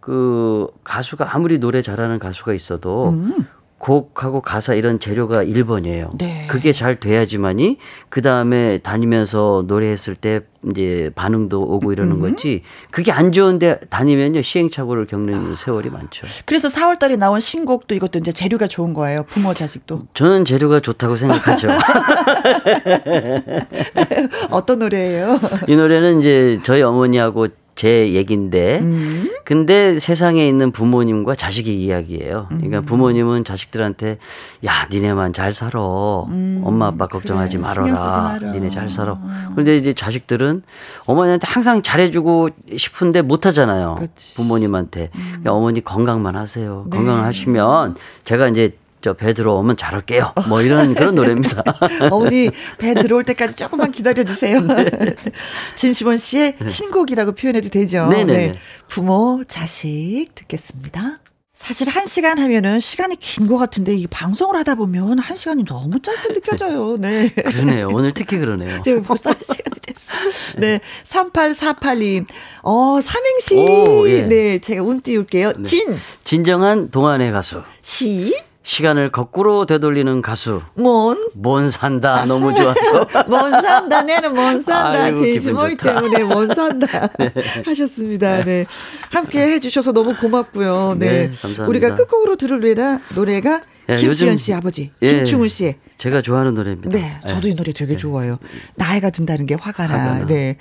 그 가수가 아무리 노래 잘하는 가수가 있어도 음. 곡하고 가사 이런 재료가 1번이에요. 네. 그게 잘 돼야지만이 그 다음에 다니면서 노래했을 때 이제 반응도 오고 이러는 음. 거지. 그게 안 좋은데 다니면요 시행착오를 겪는 아. 세월이 많죠. 그래서 4월달에 나온 신곡도 이것도 이제 재료가 좋은 거예요. 부모 자식도. 저는 재료가 좋다고 생각하죠. 어떤 노래예요? 이 노래는 이제 저희 어머니하고 제 얘기인데 음. 근데 세상에 있는 부모님과 자식의 이야기예요. 그러니까 음. 부모님은 자식들한테 야 니네만 잘 살아. 음. 엄마 아빠 걱정하지 그래, 말아라. 니네 잘 살아. 그런데 이제 자식들은 어머니한테 항상 잘해주고 싶은데 못하잖아요. 부모님한테 음. 그러니까 어머니 건강만 하세요. 네. 건강하시면 제가 이제 저 배 들어오면 잘 할게요. 뭐 이런 그런 노래입니다. 어머니 배 들어올 때까지 조금만 기다려 주세요. 네. 진시원 씨의 네. 신곡이라고 표현해도 되죠. 네네. 네. 부모 자식 듣겠습니다. 사실 한 시간 하면은 시간이 긴 것 같은데 이 방송을 하다 보면 한 시간이 너무 짧게 느껴져요. 네. 그러네요. 오늘 특히 그러네요. 제가 벌써 한 시간이 됐어요. 네. 3848님. 어, 삼행시. 오, 예. 네. 제가 운 띄울게요. 네. 진. 진정한 동안의 가수. 시. 시간을 거꾸로 되돌리는 가수. 뭔? 뭔 산다. 너무 좋아서. 뭔 산다. 내는 뭔 산다. 진심머리 때문에 뭔 산다. 네. 하셨습니다. 네. 함께 해주셔서 너무 고맙고요. 네. 네 감사합니다. 우리가 끝곡으로 들을 노래가, 노래가 예, 김수현 씨 아버지, 예, 김충훈 씨. 제가 좋아하는 노래입니다. 네. 저도 이 노래 되게 네. 좋아요. 나이가 든다는 게 화가 나. 화가 나. 네.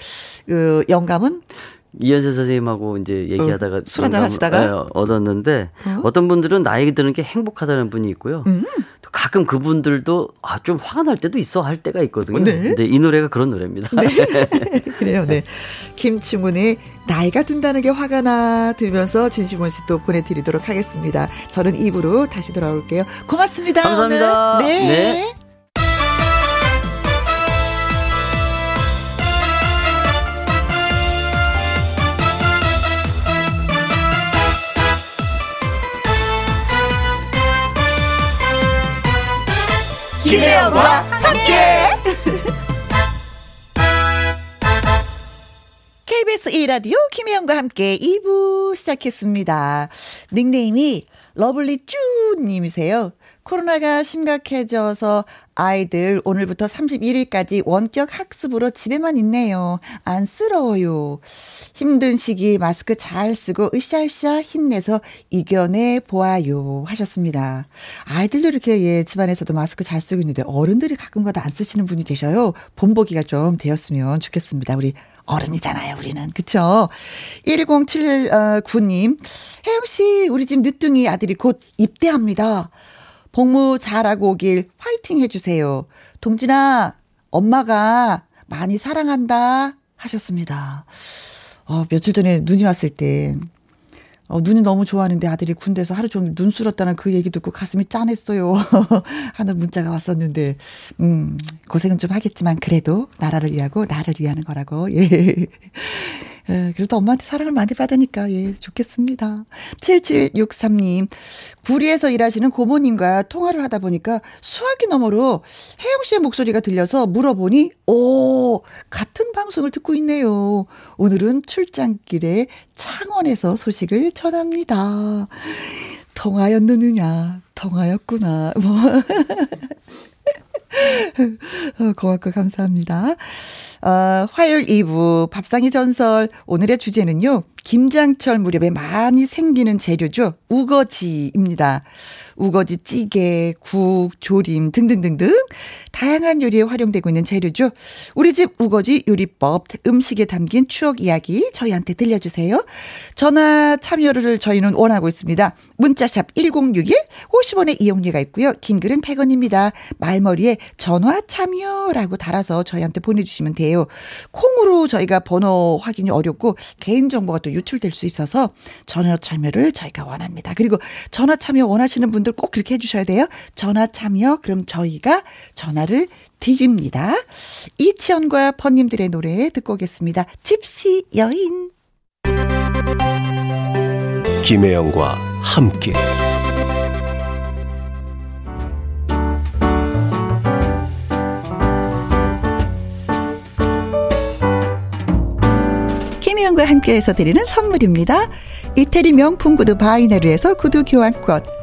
그 영감은 이현세 선생님하고 이제 얘기하다가 어, 술 한잔 하시다가 네, 얻었는데 어? 떤 분들은 나이 드는 게 행복하다는 분이 있고요. 음. 가끔 그분들도 아, 좀 화가 날 때도 있어 할 때가 있거든요. 네. 근데 이 노래가 그런 노래입니다. 네. 그래요. 네. 김충훈의 나이가 든다는 게 화가 나 들으면서 진심원 씨또 보내드리도록 하겠습니다. 저는 입으로 다시 돌아올게요. 고맙습니다. 감사합니다. 오늘. 네. 네. 김혜영과 함께. KBS 1라디오 김혜영과 함께 2부 시작했습니다. 닉네임이 러블리 쭈님이세요. 코로나가 심각해져서 아이들 오늘부터 31일까지 원격 학습으로 집에만 있네요. 안쓰러워요. 힘든 시기 마스크 잘 쓰고 으쌰으쌰 힘내서 이겨내 보아요. 하셨습니다. 아이들도 이렇게 예, 집안에서도 마스크 잘 쓰고 있는데 어른들이 가끔가다 안 쓰시는 분이 계셔요. 본보기가 좀 되었으면 좋겠습니다. 우리 어른이잖아요, 우리는. 그쵸? 1079님, 혜영씨, 우리 집 늦둥이 아들이 곧 입대합니다. 복무 잘하고 오길 화이팅 해주세요. 동진아, 엄마가 많이 사랑한다 하셨습니다. 어, 며칠 전에 눈이 왔을 때, 어, 눈이 너무 좋아하는데 아들이 군대에서 하루 종일 눈 쓸었다는 그 얘기 듣고 가슴이 짠했어요. 하는 문자가 왔었는데, 음, 고생은 좀 하겠지만 그래도 나라를 위하고 나를 위하는 거라고, 예. 예, 그래도 엄마한테 사랑을 많이 받으니까, 예, 좋겠습니다. 7763님, 구리에서 일하시는 고모님과 통화를 하다 보니까 수화기 너머로 혜영 씨의 목소리가 들려서 물어보니, 오, 같은 방송을 듣고 있네요. 오늘은 출장길에 창원에서 소식을 전합니다. 통화였느냐, 통화였구나, 뭐. 어, 고맙고 감사합니다. 어, 화요일 2부 밥상의 전설 오늘의 주제는요. 김장철 무렵에 많이 생기는 재료죠. 우거지입니다. 우거지 찌개, 국, 조림 등등등등 다양한 요리에 활용되고 있는 재료죠. 우리 집 우거지 요리법, 음식에 담긴 추억 이야기 저희한테 들려주세요. 전화 참여를 저희는 원하고 있습니다. 문자샵 1061, 50원의 이용료가 있고요. 긴 글은 100원입니다. 말머리에 전화 참여라고 달아서 저희한테 보내주시면 돼요. 콩으로 저희가 번호 확인이 어렵고 개인정보가 또 유출될 수 있어서 전화 참여를 저희가 원합니다. 그리고 전화 참여 원하시는 분들 꼭 그렇게 해주셔야 돼요. 전화 참여, 그럼 저희가 전화를 드립니다. 이치현과 번님들의 노래 듣고 오겠습니다. 집시 여인. 김혜영과 함께. 김혜영과 함께해서 드리는 선물입니다. 이태리 명품 구두 바이네르에서 구두 교환권.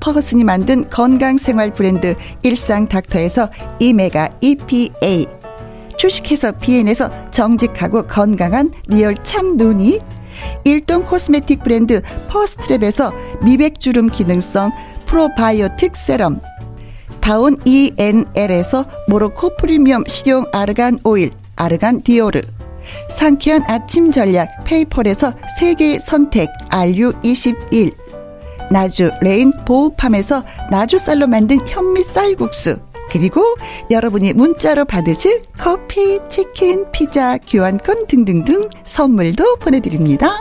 퍼거슨이 만든 건강생활 브랜드 일상닥터에서 이메가 EPA 주식회사 비엔에서 정직하고 건강한 리얼 참눈이 일동 코스메틱 브랜드 퍼스트랩에서 미백주름 기능성 프로바이오틱 세럼 다운 ENL에서 모로코 프리미엄 식용 아르간 오일 아르간 디오르 상쾌한 아침 전략 페이펄에서 세계 선택 RU21 나주 레인 보호팜에서 나주쌀로 만든 현미 쌀국수 그리고 여러분이 문자로 받으실 커피, 치킨, 피자, 교환권 등등등 선물도 보내드립니다.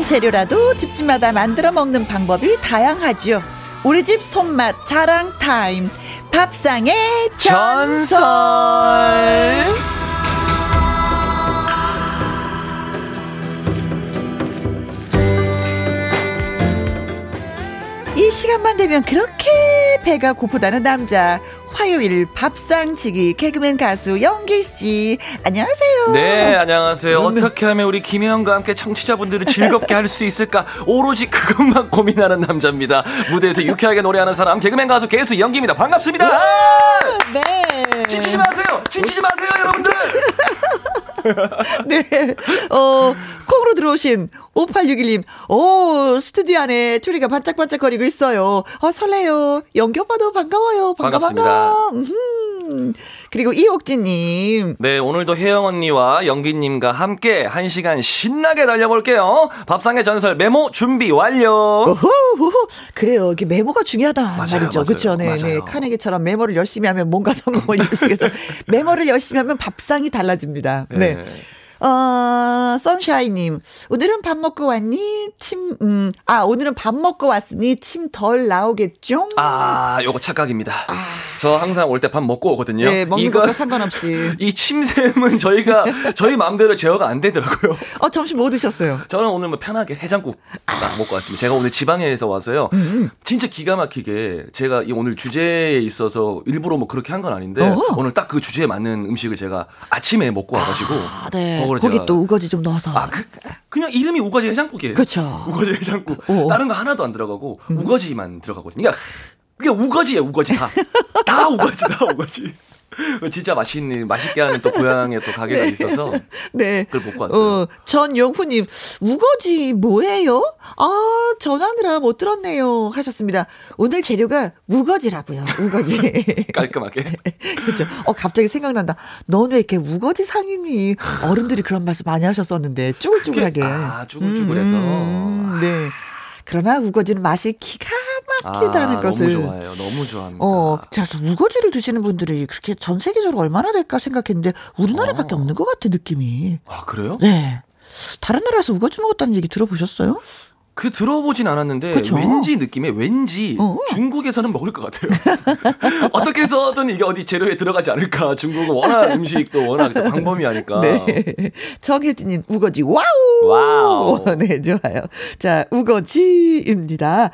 같은 재료라도 집집마다 만들어 먹는 방법이 다양하죠. 우리 집 손맛 자랑 타임. 밥상의 전설. 이 시간만 되면 그렇게 배가 고프다는 남자. 화요일 밥상치기 개그맨 가수 영길 씨 안녕하세요. 네 안녕하세요. 어떻게 하면 우리 김혜영과 함께 청취자분들을 즐겁게 할 수 있을까 오로지 그것만 고민하는 남자입니다. 무대에서 유쾌하게 노래하는 사람 개그맨 가수 개수 영기입니다. 반갑습니다. 네. 지치지 마세요. 지치지 마세요 여러분들. 네. 어, 콩으로 들어오신 5861님, 오, 스튜디오 안에 추리가 반짝반짝거리고 있어요. 어, 설레요. 연기 오빠도 반가워요. 반가, 반갑습니다. 반가. 그리고 이옥진님. 네, 오늘도 혜영 언니와 영기님과 함께 한 시간 신나게 달려볼게요. 밥상의 전설 메모 준비 완료. 오호호호. 그래요. 이게 메모가 중요하다 맞아요, 말이죠. 그렇죠. 네, 네. 카네기처럼 메모를 열심히 하면 뭔가 성공을 이룰 수 있어서 메모를 열심히 하면 밥상이 달라집니다. 네. 네. 어, 선샤이님, 오늘은 밥 먹고 왔니? 침, 음, 아, 오늘은 밥 먹고 왔으니 침 덜 나오겠죠? 아, 요거 착각입니다. 아. 저 항상 올 때 밥 먹고 오거든요. 네, 먹는 것과 상관없이. 이 침샘은 저희가, 저희 마음대로 제어가 안 되더라고요. 어, 점심 뭐 드셨어요? 저는 오늘 뭐 편하게 해장국 아. 먹고 왔습니다. 제가 오늘 지방에서 와서요. 음, 음. 진짜 기가 막히게 제가 이 오늘 주제에 있어서 일부러 뭐 그렇게 한 건 아닌데, 어허. 오늘 딱 그 주제에 맞는 음식을 제가 아침에 먹고 와가지고. 아, 네. 거기 또 우거지 좀 넣어서. 아, 그, 그냥 이름이 우거지 해장국이에요. 그렇죠. 우거지 해장국. 오. 다른 거 하나도 안 들어가고 음. 우거지만 들어가거든요. 그러니까 그게 우거지예요, 우거지 다. 다 우거지, 다 우거지. 진짜 맛있는 맛있게 하는 또 고향에 또 가게가 네. 있어서 네 그걸 먹고 왔어요. 어, 전용후님 우거지 뭐예요? 아 전화느라 못 들었네요 하셨습니다. 오늘 재료가 우거지라고요. 우거지 깔끔하게 그렇죠. 어 갑자기 생각난다. 넌 왜 이렇게 우거지 상이니? 어른들이 그런 말씀 많이 하셨었는데 쭈글쭈글하게. 아 쭈글쭈글해서. 음, 네. 그러나 우거지는 맛이 기가 막히다는 아, 것을 너무 좋아해요. 너무 좋아합니다. 어, 그래서 우거지를 드시는 분들이 그렇게 전 세계적으로 얼마나 될까 생각했는데 우리나라밖에 어. 없는 것 같아 느낌이. 아 그래요? 네. 다른 나라에서 우거지 먹었다는 얘기 들어보셨어요? 그 들어보진 않았는데 그쵸? 왠지 느낌에 왠지 어. 중국에서는 먹을 것 같아요. 어떻게 해서든 이게 어디 재료에 들어가지 않을까. 중국은 워낙 음식도 워낙 광범위하니까. 네. 정혜진님 우거지 와우. 와우. 네 좋아요. 자 우거지입니다.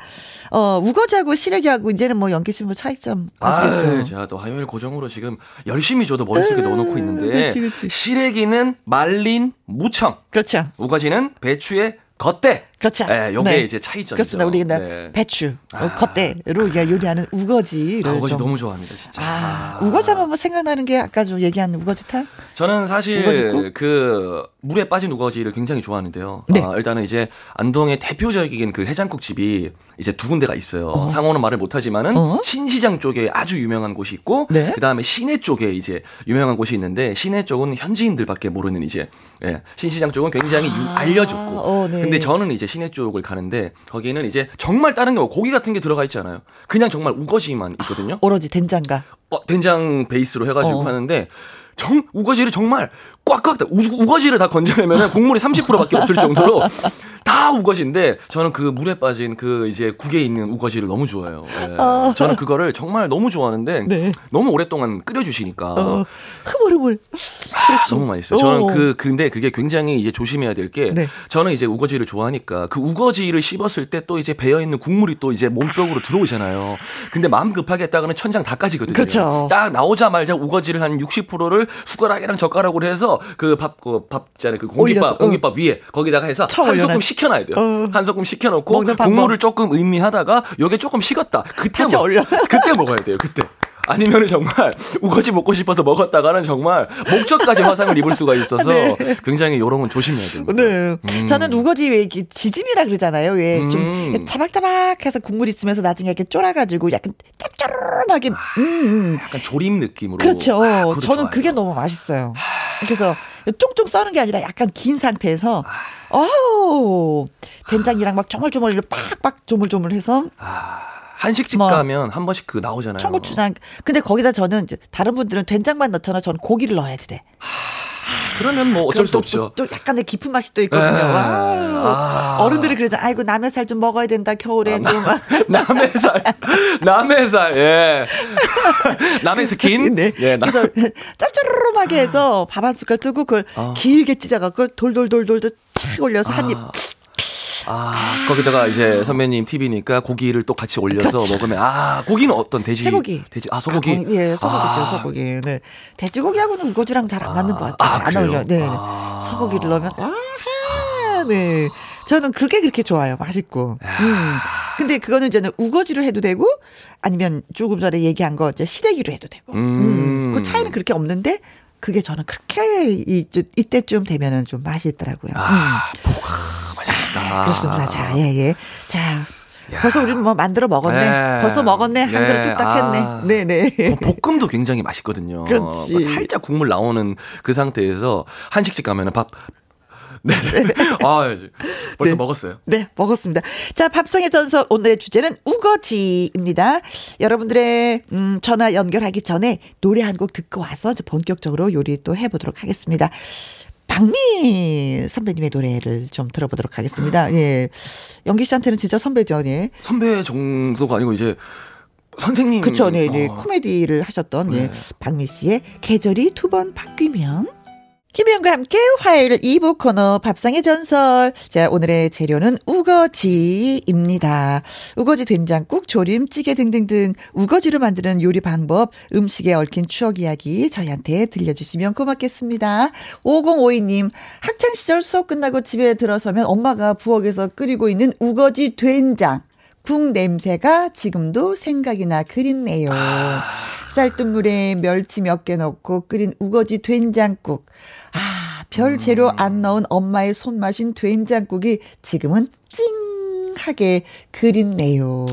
어 우거지하고 시래기하고 이제는 뭐 영규 씨 뭐 차이점 아시겠죠? 아, 제가 또 화요일 고정으로 지금 열심히 저도 머릿속에 넣어놓고 있는데 그치, 그치. 시래기는 말린 무청. 그렇죠. 우거지는 배추에 겉대. 그렇죠. 네, 요게 네. 이제 차이점이죠. 그렇습니다. 우리 네. 배추, 아. 겉대로 요리하는 우거지를. 아, 우거지 좀. 너무 좋아합니다, 진짜. 아, 아. 우거지 하면 뭐 생각나는 게 아까 좀 얘기한 우거지탕? 저는 사실? 그 물에 빠진 우거지를 굉장히 좋아하는데요. 네. 아, 일단은 이제 안동의 대표적인 그 해장국 집이 이제 두 군데가 있어요. 어. 상호는 말을 못하지만은 어? 신시장 쪽에 아주 유명한 곳이 있고, 네? 그 다음에 시내 쪽에 이제 유명한 곳이 있는데 시내 쪽은 현지인들밖에 모르는 이제 예, 신시장 쪽은 굉장히 아. 알려졌고, 어, 네. 근데 저는 이제 시내 쪽을 가는데 거기는 이제 정말 다른 게 고기 같은 게 들어가 있지 않아요. 그냥 정말 우거지만 있거든요. 아, 오로지 된장가. 어, 된장 베이스로 해가지고 어. 하는데 정 우거지를 정말 꽉꽉 우거지를 다 건져내면 국물이 30%밖에 없을 정도로 다 우거지인데 저는 그 물에 빠진 그 이제 국에 있는 우거지를 너무 좋아해요. 네. 어. 저는 그거를 정말 너무 좋아하는데 네. 너무 오랫동안 끓여주시니까 어. 흐물흐물 아, 너무 맛있어요. 저는 어. 그 근데 그게 굉장히 이제 조심해야 될게 네. 저는 이제 우거지를 좋아하니까 그 우거지를 씹었을 때 또 이제 배어 있는 국물이 또 이제 몸속으로 들어오잖아요. 근데 마음 급하게 했다가는 천장 다 까지거든요. 그렇죠. 딱 나오자마자 우거지를 한 60%를 숟가락이랑 젓가락으로 해서 그밥그 밥잖아요. 그 공깃밥 공깃밥 어. 위에 거기다가 해서 한 소금 식혀놔야 돼요. 어. 한 소금 식혀놓고 국물을 조금 음미하다가 요게 조금 식었다. 그때 먹. 그때 먹어야 돼요. 그때. 아니면 정말 우거지 먹고 싶어서 먹었다가는 정말 목젖까지 화상을 입을 수가 있어서 네. 굉장히 이런 건 조심해야 됩니다. 네. 음. 저는 우거지 왜 이렇게 지짐이라 그러잖아요. 왜좀 음. 자박자박해서 국물 있으면서 나중에 이렇게 쫄아가지고 약간 짭조름하게 아, 음. 약간 조림 느낌으로. 그렇죠. 아, 저는 좋아요. 그게 너무 맛있어요. 그래서 쫑쫑 써는 게 아니라 약간 긴 상태에서 아. 어우, 된장이랑 막 조물조물 빡빡 조물조물해서. 아, 한식집 뭐, 가면 한 번씩 그 나오잖아요. 청고추장. 근데 거기다 저는 다른 분들은 된장만 넣잖아. 저는 고기를 넣어야지 돼. 그러면 뭐 어쩔 수 또, 없죠. 또, 또 약간의 깊은 맛이 또 있거든요. 네. 아. 어른들이 그러죠. 아이고 남의 살 좀 먹어야 된다 겨울에 아, 좀. 남의 살, 남의 살, 예. 남의 스킨. 네. 예, 나. 그래서 짭조름하게 해서 밥 한 숟갈 뜨고 그걸 아. 길게 찢어갖고 돌돌돌돌 착 올려서 한 입. 아, 거기다가 이제 선배님 TV니까 고기를 또 같이 올려서 그렇죠. 먹으면 아 고기는 어떤 돼지 쇠고기. 돼지 아 소고기. 아, 예 소고기죠 아. 소고기. 네. 돼지고기하고는 우거지랑 잘 안 맞는 것 같아요. 아, 안 어울려. 네. 아. 소고기를 넣으면 아하 네. 저는 그게 그렇게 좋아요 맛있고. 음. 근데 그거는 저는 우거지로 해도 되고 아니면 조금 전에 얘기한 거 이제 시래기로 해도 되고. 음. 음. 그 차이는 그렇게 없는데 그게 저는 그렇게 이, 이때쯤 되면은 좀 맛이 있더라고요. 아, 음. 아, 그렇습니다. 자, 예, 예. 자. 야. 벌써 우리는 뭐 만들어 먹었네. 네. 벌써 먹었네. 한 네. 그릇 뚝딱 했네. 아. 네네. 볶음도 굉장히 맛있거든요. 그렇지. 뭐 살짝 국물 나오는 그 상태에서 한식집 가면은 밥 네. 아, 벌써 네. 먹었어요. 네, 먹었습니다. 자, 밥상의 전설 오늘의 주제는 우거지입니다. 여러분들의 음, 전화 연결하기 전에 노래 한 곡 듣고 와서 본격적으로 요리 또 해보도록 하겠습니다. 박미 선배님의 노래를 좀 들어보도록 하겠습니다. 예. 연기 씨한테는 진짜 선배죠, 예. 선배 정도가 아니고 이제 선생님. 그쵸, 네, 네. 어. 코미디를 하셨던, 예. 네. 예. 박미 씨의 계절이 두 번 바뀌면 김혜영과 함께 화요일 2부 코너 밥상의 전설. 자, 오늘의 재료는 우거지입니다. 우거지 된장국, 조림, 찌개 등등등 우거지로 만드는 요리 방법, 음식에 얽힌 추억 이야기 저희한테 들려주시면 고맙겠습니다. 5052님, 학창시절 수업 끝나고 집에 들어서면 엄마가 부엌에서 끓이고 있는 우거지 된장. 국 냄새가 지금도 생각이나 그립네요. 쌀뜨물에 멸치 몇 개 넣고 끓인 우거지 된장국. 아, 별 재료 안 넣은 엄마의 손맛인 된장국이 지금은 찡하게 그립네요.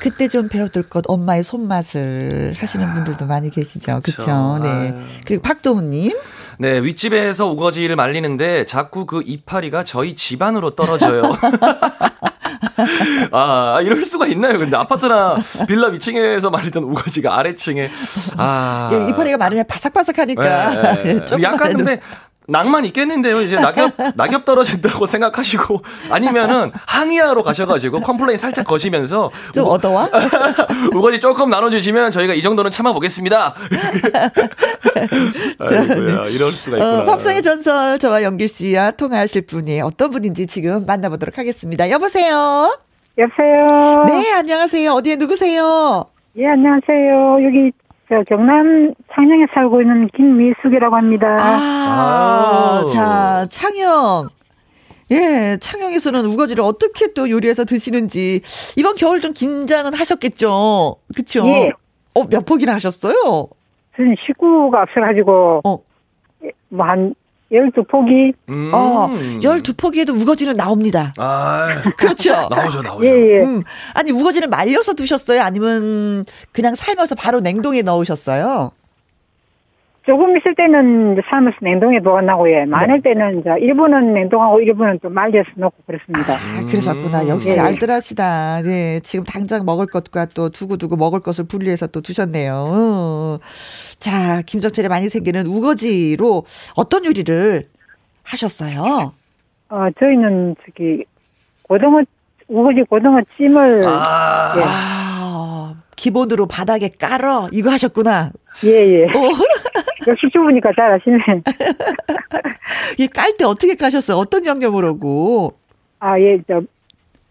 그때 좀 배워둘 것 엄마의 손맛을 하시는 분들도 많이 계시죠. 그렇죠. 네. 그리고 박도훈님. 네, 윗집에서 우거지를 말리는데 자꾸 그 이파리가 저희 집안으로 떨어져요. 아, 이럴 수가 있나요? 근데 아파트나 빌라 위층에서 말리던 우거지가 아래층에. 아. 이파리가 마르면 바삭바삭하니까. 네, 네. 네. 약간 근데 낭만 있겠는데요. 이제 낙엽 낙엽 떨어진다고 생각하시고 아니면은 항의하러 가셔가지고 complain 살짝 거시면서 좀 우, 얻어와 우거지 조금 나눠주시면 저희가 이 정도는 참아보겠습니다. 아이고야, 네. 이럴 수가 있구나. 어, 밥상의 전설 저와 영규 씨와 통화하실 분이 어떤 분인지 지금 만나보도록 하겠습니다. 여보세요. 여보세요. 네 안녕하세요. 어디에 누구세요? 예 안녕하세요. 여기 저 경남 창녕에 살고 있는 김미숙이라고 합니다. 아, 자, 창녕. 예, 창녕에서는 우거지를 어떻게 또 요리해서 드시는지 이번 겨울 좀 긴장은 하셨겠죠. 그쵸? 예. 어, 몇 폭이나 하셨어요? 저는 식구가 없어 가지고 어. 뭐한 12포기. 음. 어, 12포기에도 우거지는 나옵니다. 아. 그렇죠. 나오죠, 나오죠. 예, 예. 음. 아니, 우거지를 말려서 두셨어요? 아니면 그냥 삶아서 바로 냉동에 넣으셨어요? 조금 있을 때는 삶아서 냉동에 보관하고요. 많을 네. 때는 이제 일부는 냉동하고 일부는 좀 말려서 넣고 그렇습니다. 아, 그러셨구나. 음. 역시 네. 알뜰하시다. 네. 지금 당장 먹을 것과 또 두고두고 먹을 것을 분리해서 또 두셨네요. 어. 자, 김정철에 많이 생기는 우거지로 어떤 요리를 하셨어요? 어, 저희는 저기 고등어 우거지 고등어 찜을 아, 예. 아 기본으로 바닥에 깔어 이거 하셨구나. 예예. 예. 역시 주부니까 잘하시네. 이깔 때 어떻게 까셨어요? 어떤 양념으로고? 아 예, 저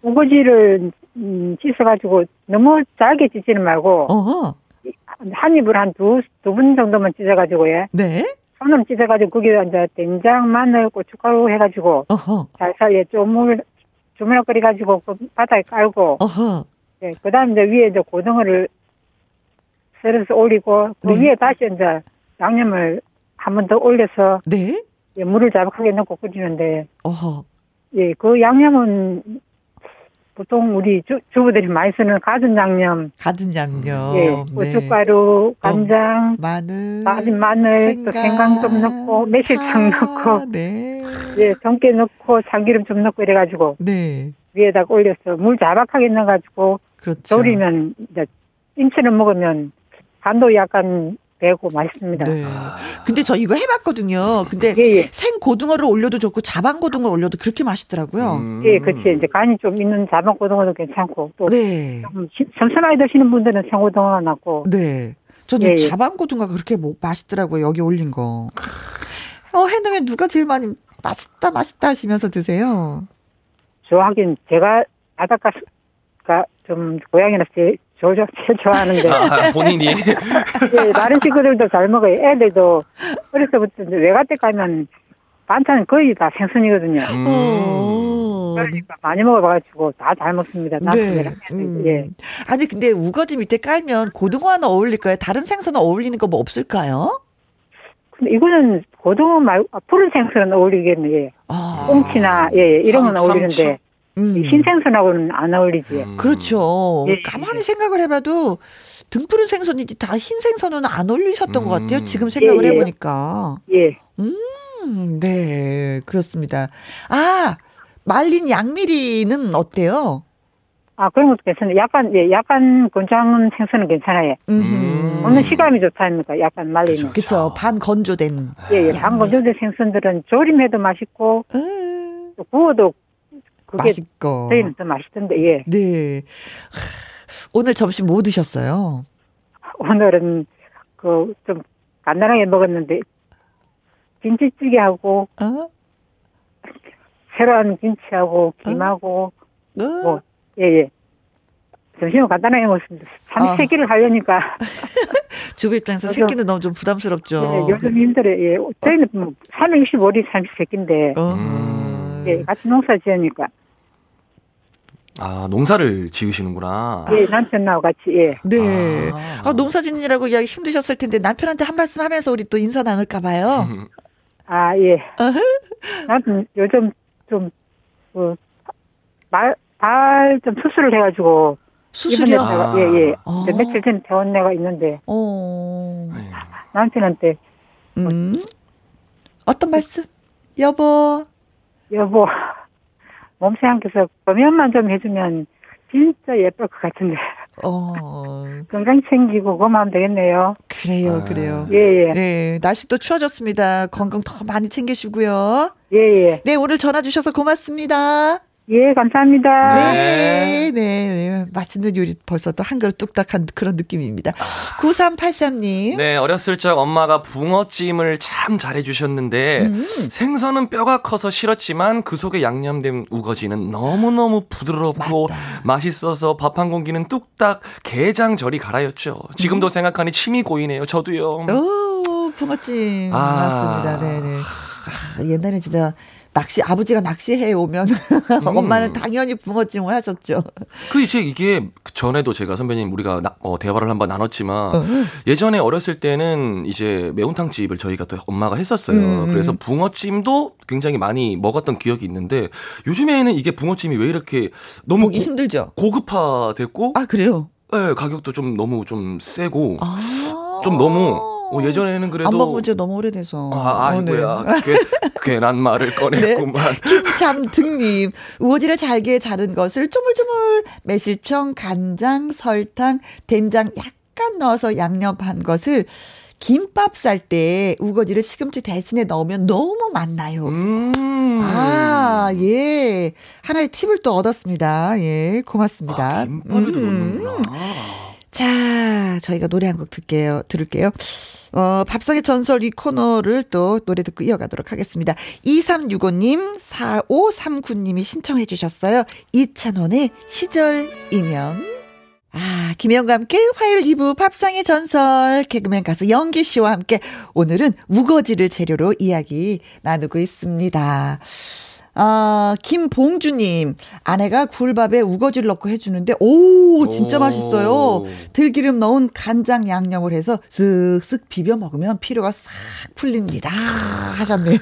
우거지를 음, 씻어가지고 너무 잘게 찢지는 말고. 어허. 한 입을 한 두, 두 분 정도만 찢어가지고, 예. 네. 손으로 찢어가지고, 거기에 이제 된장, 마늘, 고춧가루 해가지고, 어허. 살살, 예, 조물, 주물럭거려가지고, 그 바닥에 깔고, 어허. 예, 그 다음 이제 위에 이제 고등어를 썰어서 올리고, 그 네. 위에 다시 이제 양념을 한 번 더 올려서, 네. 예, 물을 자박하게 넣고 끓이는데, 어허. 예, 그 양념은 보통 우리 주, 주부들이 많이 쓰는 가진 양념. 가진 양념. 예, 고춧가루, 네. 간장, 어, 마늘, 다진 마늘, 생강. 또 생강 좀 넣고, 매실청 아, 넣고, 네. 예, 전게 넣고, 참기름 좀 넣고 이래가지고, 네. 위에다 올려서 물 자박하게 넣어가지고, 그렇죠. 졸이면 이제 찜채를 먹으면 간도 약간 배고 맛있습니다. 네. 근데 저 이거 해봤거든요. 근데 예, 예. 생 고등어를 올려도 좋고 자반 고등어 올려도 그렇게 맛있더라고요. 음. 예, 그렇지. 이제 간이 좀 있는 자반 고등어도 괜찮고 또 네. 섬섬하게 드시는 분들은 생 고등어가 낫고. 네. 저는 예, 예. 자반 고등어가 그렇게 뭐 맛있더라고요. 여기 올린 거. 어, 해놓으면 누가 제일 많이 맛있다 맛있다 하시면서 드세요? 저 하긴 제가 바닷가가 좀 고향이라서 제일, 저, 저, 제일 좋아하는데. 아, 본인이? 예, 다른 친구들도 잘 먹어요. 애들도 어렸을 때부터 외갓댁 가면 반찬은 거의 다 생선이거든요. 음. 어. 그러니까 많이 먹어봐가지고 다 잘 먹습니다. 네. 음. 예. 아니 근데 우거지 밑에 깔면 고등어 하나 어울릴까요? 다른 생선은 어울리는 거 뭐 없을까요? 근데 이거는 고등어 말고 아, 푸른 생선은 어울리겠네. 아. 꽁치나 예, 예 이런 건 어울리는데 음. 흰생선하고는 안 어울리지. 음. 그렇죠. 예. 가만히 생각을 해봐도 등푸른 생선이지 다 흰생선은 안 어울리셨던 음. 것 같아요. 지금 생각을 예, 예. 해보니까. 예. 음, 네, 그렇습니다. 아, 말린 양미리는 어때요? 아, 그런 것도 괜찮아요. 약간, 예, 약간 건조한 생선은 괜찮아요. 음. 먹는 시감이 좋다 아닙니까? 약간 말리는. 그렇죠. 반 건조된. 예, 예. 반 건조된 생선들은 조림해도 맛있고, 음. 또 구워도 그게 맛있고. 저희는 더 맛있던데, 예. 네. 오늘 점심 뭐 드셨어요? 오늘은 그 좀 간단하게 먹었는데 김치찌개하고 어? 새로운 김치하고 김하고 어? 뭐 예예 예. 점심은 간단하게 먹었습니다. 삼시세끼를 아. 하려니까 주부 입장에서 새끼는 너무 좀 부담스럽죠. 네, 요즘 힘들어요. 예. 저희는 뭐 365일 삼시세끼인데 음. 예, 같이 농사 지으니까 아, 농사를 지으시는구나. 예, 남편하고 같이, 예. 네. 아, 아 농사 짓느라고 이야기 힘드셨을 텐데 남편한테 한 말씀 하면서 우리 또 인사 나눌까봐요. 아, 예. 나는 요즘 좀, 그, 말, 발좀 수술을 해가지고. 수술이요? 아. 예, 예. 아. 며칠 전에 퇴원 내가 있는데. 어. 남편한테. 음. 어떤 말씀? 여보. 여보. 몸새한께서 검연만 좀 해주면 진짜 예쁠 것 같은데. 어. 건강 챙기고 그만 되겠네요. 그래요, 아. 그래요. 예, 예. 네, 날씨 또 추워졌습니다. 건강 더 많이 챙기시고요. 예, 예. 네, 오늘 전화 주셔서 고맙습니다. 예, 감사합니다. 네, 네, 네. 맛있는 요리 벌써 또 한 그릇 뚝딱한 그런 느낌입니다. 아. 9383님. 네, 어렸을 적 엄마가 붕어찜을 참 잘해주셨는데, 음. 생선은 뼈가 커서 싫었지만 그 속에 양념된 우거지는 너무너무 부드럽고 맞다. 맛있어서 밥 한 공기는 뚝딱 게장절이 갈아였죠. 지금도 음. 생각하니 침이 고이네요. 저도요. 오, 붕어찜. 아. 맞습니다. 네네. 아, 옛날에 진짜 낚시 아버지가 낚시해 오면 음. 엄마는 당연히 붕어찜을 하셨죠. 그 이제 이게 전에도 제가 선배님 우리가 나, 어, 대화를 한번 나눴지만 어. 예전에 어렸을 때는 이제 매운탕 집을 저희가 또 엄마가 했었어요. 음. 그래서 붕어찜도 굉장히 많이 먹었던 기억이 있는데 요즘에는 이게 붕어찜이 왜 이렇게 너무 고, 힘들죠. 고급화됐고 아 그래요? 네, 가격도 좀 너무 좀 세고 아. 좀 너무 어, 예전에는 그래도 안 먹은 지 너무 오래돼서. 아, 아이고야. 어, 네. 괜, 괜한 말을 꺼냈구만. 네. 김참 등님. 우거지를 잘게 자른 것을 쪼물쪼물 매실청, 간장, 설탕, 된장 약간 넣어서 양념한 것을 김밥 쌀 때 우거지를 시금치 대신에 넣으면 너무 맛나요. 음. 아, 예. 하나의 팁을 또 얻었습니다. 예, 고맙습니다. 아, 김밥에도 음. 넣는구나. 자, 저희가 노래 한곡 들게요. 들을게요. 어, 밥상의 전설 이 코너를 또 노래 듣고 이어가도록 하겠습니다. 2365님, 4539님이 신청해 주셨어요. 이찬원의 시절 인연. 아, 김영과 함께 화요일 2부 밥상의 전설 개그맨 가수 영기 씨와 함께 오늘은 우거지를 재료로 이야기 나누고 있습니다. 아, 김봉주님, 아내가 굴밥에 우거지를 넣고 해주는데, 오, 진짜 오. 맛있어요. 들기름 넣은 간장 양념을 해서 쓱쓱 비벼 먹으면 피로가 싹 풀립니다. 하셨네요.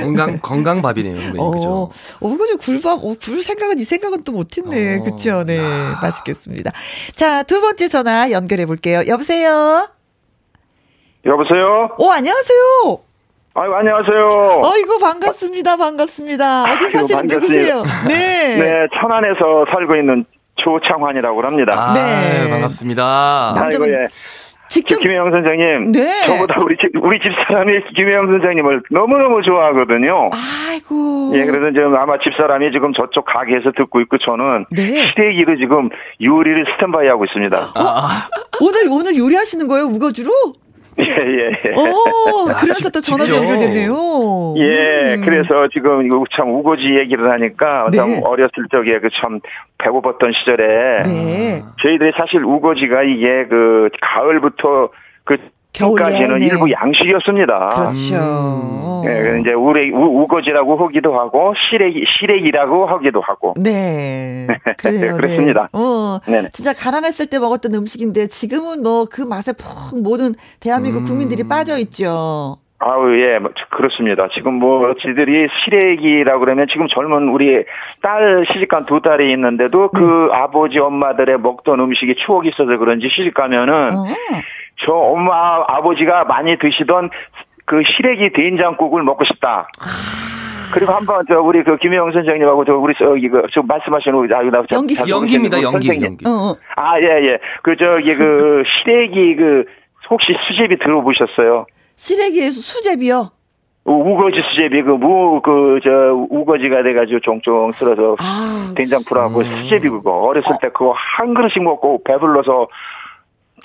건강, 건강밥이네요. 어, 그죠? 어, 우거지 굴밥, 어, 굴 생각은 이 생각은 또 못했네. 어. 그쵸? 네. 야. 맛있겠습니다. 자, 두 번째 전화 연결해 볼게요. 여보세요? 여보세요? 오, 안녕하세요. 아유, 안녕하세요. 어이구, 반갑습니다. 반갑습니다. 어디 사시는 누구세요? 네. 네, 천안에서 살고 있는 조창환이라고 합니다. 아, 네. 반갑습니다. 남자분. 예. 직접 김혜영 선생님. 네. 저보다 우리 집 우리 집 사람이 김혜영 선생님을 너무 너무 좋아하거든요. 아이고. 예, 그래서 지금 아마 집 사람이 지금 저쪽 가게에서 듣고 있고 저는 네. 시래기로 지금 요리를 스탠바이 하고 있습니다. 아. 오늘 오늘 요리하시는 거예요 우거주로? 예, 예, 예. 오, 그래서 또 전화가 연결됐네요. 예, 음. 그래서 지금 이거 참 우거지 얘기를 하니까 네. 참 어렸을 적에 그 참 배고팠던 시절에 네. 저희들이 사실 우거지가 이게 그 가을부터 그 겨울까지는 네. 일부 양식이었습니다. 그렇죠. 음. 네, 이제 우레, 우, 거지라고 하기도 하고 시래기 시래기라고 하기도 하고. 네. 그래요. 그렇습니다. 네. 어, 네네. 진짜 가난했을 때 먹었던 음식인데 지금은 뭐 그 맛에 푹 모든 대한민국 음. 국민들이 빠져 있죠. 아우 예 뭐, 그렇습니다. 지금 뭐 지들이 시래기라고 그러면 지금 젊은 우리 딸 시집간 두 딸이 있는데도 그 네. 아버지 엄마들의 먹던 음식이 추억이 있어서 그런지 시집 가면은 어. 저 엄마 아버지가 많이 드시던 그 시래기 된장국을 먹고 싶다. 그리고 한번 저 우리 그 김혜영 선생님하고 저 우리 저기 그저 말씀하시는 우리 아유 나 연기 연기입니다 연기 연기. 어, 어. 아예 예. 그 저기 그 시래기 그 혹시 수제비 들어보셨어요? 시래기에서 수제비요? 우거지 수제비 그 무 그 저 우거지가 돼가지고 종종 쓸어서 아, 된장 풀하고 음. 수제비 그거 어렸을 때 그거 한 그릇씩 먹고 배불러서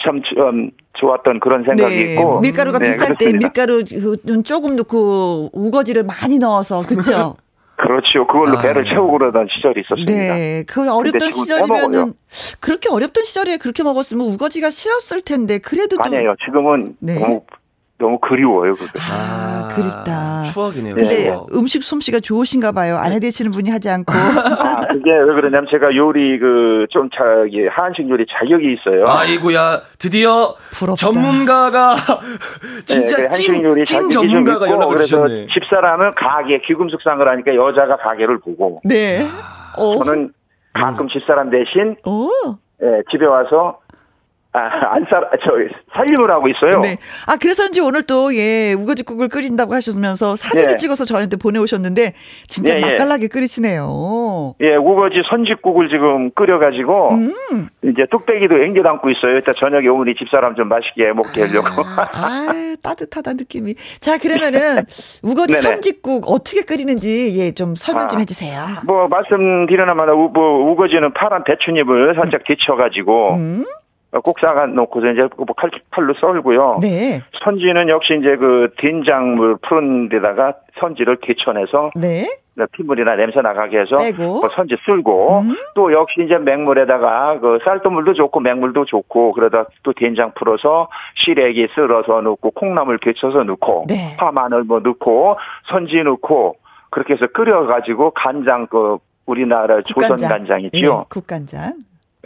참 음, 좋았던 그런 생각이 네. 있고 밀가루가 네, 비쌀. 때 밀가루는 조금 넣고 우거지를 많이 넣어서 그렇죠. 그렇죠. 그걸로 아. 배를 채우고 그러던 시절이 있었습니다. 네. 그걸 어렵던 시절이면은 그렇게 어렵던 시절에 그렇게 먹었으면 우거지가 싫었을 텐데 그래도 아니에요. 지금은 네. 너무 너무 그리워요, 그게. 아, 아 그립다. 추억이네요. 근데 추억. 음식 솜씨가 좋으신가 봐요. 아내 되시는 분이 하지 않고. 아, 그게 왜 그러냐면 제가 요리 그 좀 자기 한식 요리 자격이 있어요. 아이고야, 드디어 부럽다. 전문가가 진짜 네, 그 찐, 요리 찐 전문가가 연락을 주셨네. 집사람은 가게 귀금속상을 하니까 여자가 가게를 보고. 네. 저는 가끔 집사람 대신 오. 네, 집에 와서 아, 안 살, 저, 살림을 하고 있어요. 네. 아, 그래서인지 오늘 또, 예, 우거지국을 끓인다고 하셨으면서 사진을 예. 찍어서 저한테 보내오셨는데, 진짜 예, 예. 맛깔나게 끓이시네요. 예, 우거지 선지국을 지금 끓여가지고, 음. 이제 뚝배기도 앵겨 담고 있어요. 일단 저녁에 이 집사람 좀 맛있게 먹게 하려고. 아, 아 따뜻하다, 느낌이. 자, 그러면은, 우거지 선지국 어떻게 끓이는지, 예, 좀 설명 좀 아, 해주세요. 뭐, 말씀드리나마나, 우, 뭐, 우거지는 파란 대추잎을 살짝 데쳐가지고, 음. 꼭 싸가 놓고서 이제 뭐 칼, 칼로 썰고요. 네. 선지는 역시 이제 그 된장물 푸른 데다가 선지를 데쳐내서 네. 피물이나 냄새 나가게 해서 그 선지 쓸고 음. 또 역시 이제 맹물에다가 그 쌀뜨물도 좋고 맹물도 좋고 그러다 또 된장 풀어서 시래기 쓸어서 넣고 콩나물 데쳐서 넣고 네. 파 마늘 뭐 넣고 선지 넣고 그렇게 해서 끓여가지고 간장 그 우리나라 조선 간장 있죠. 예, 국간장.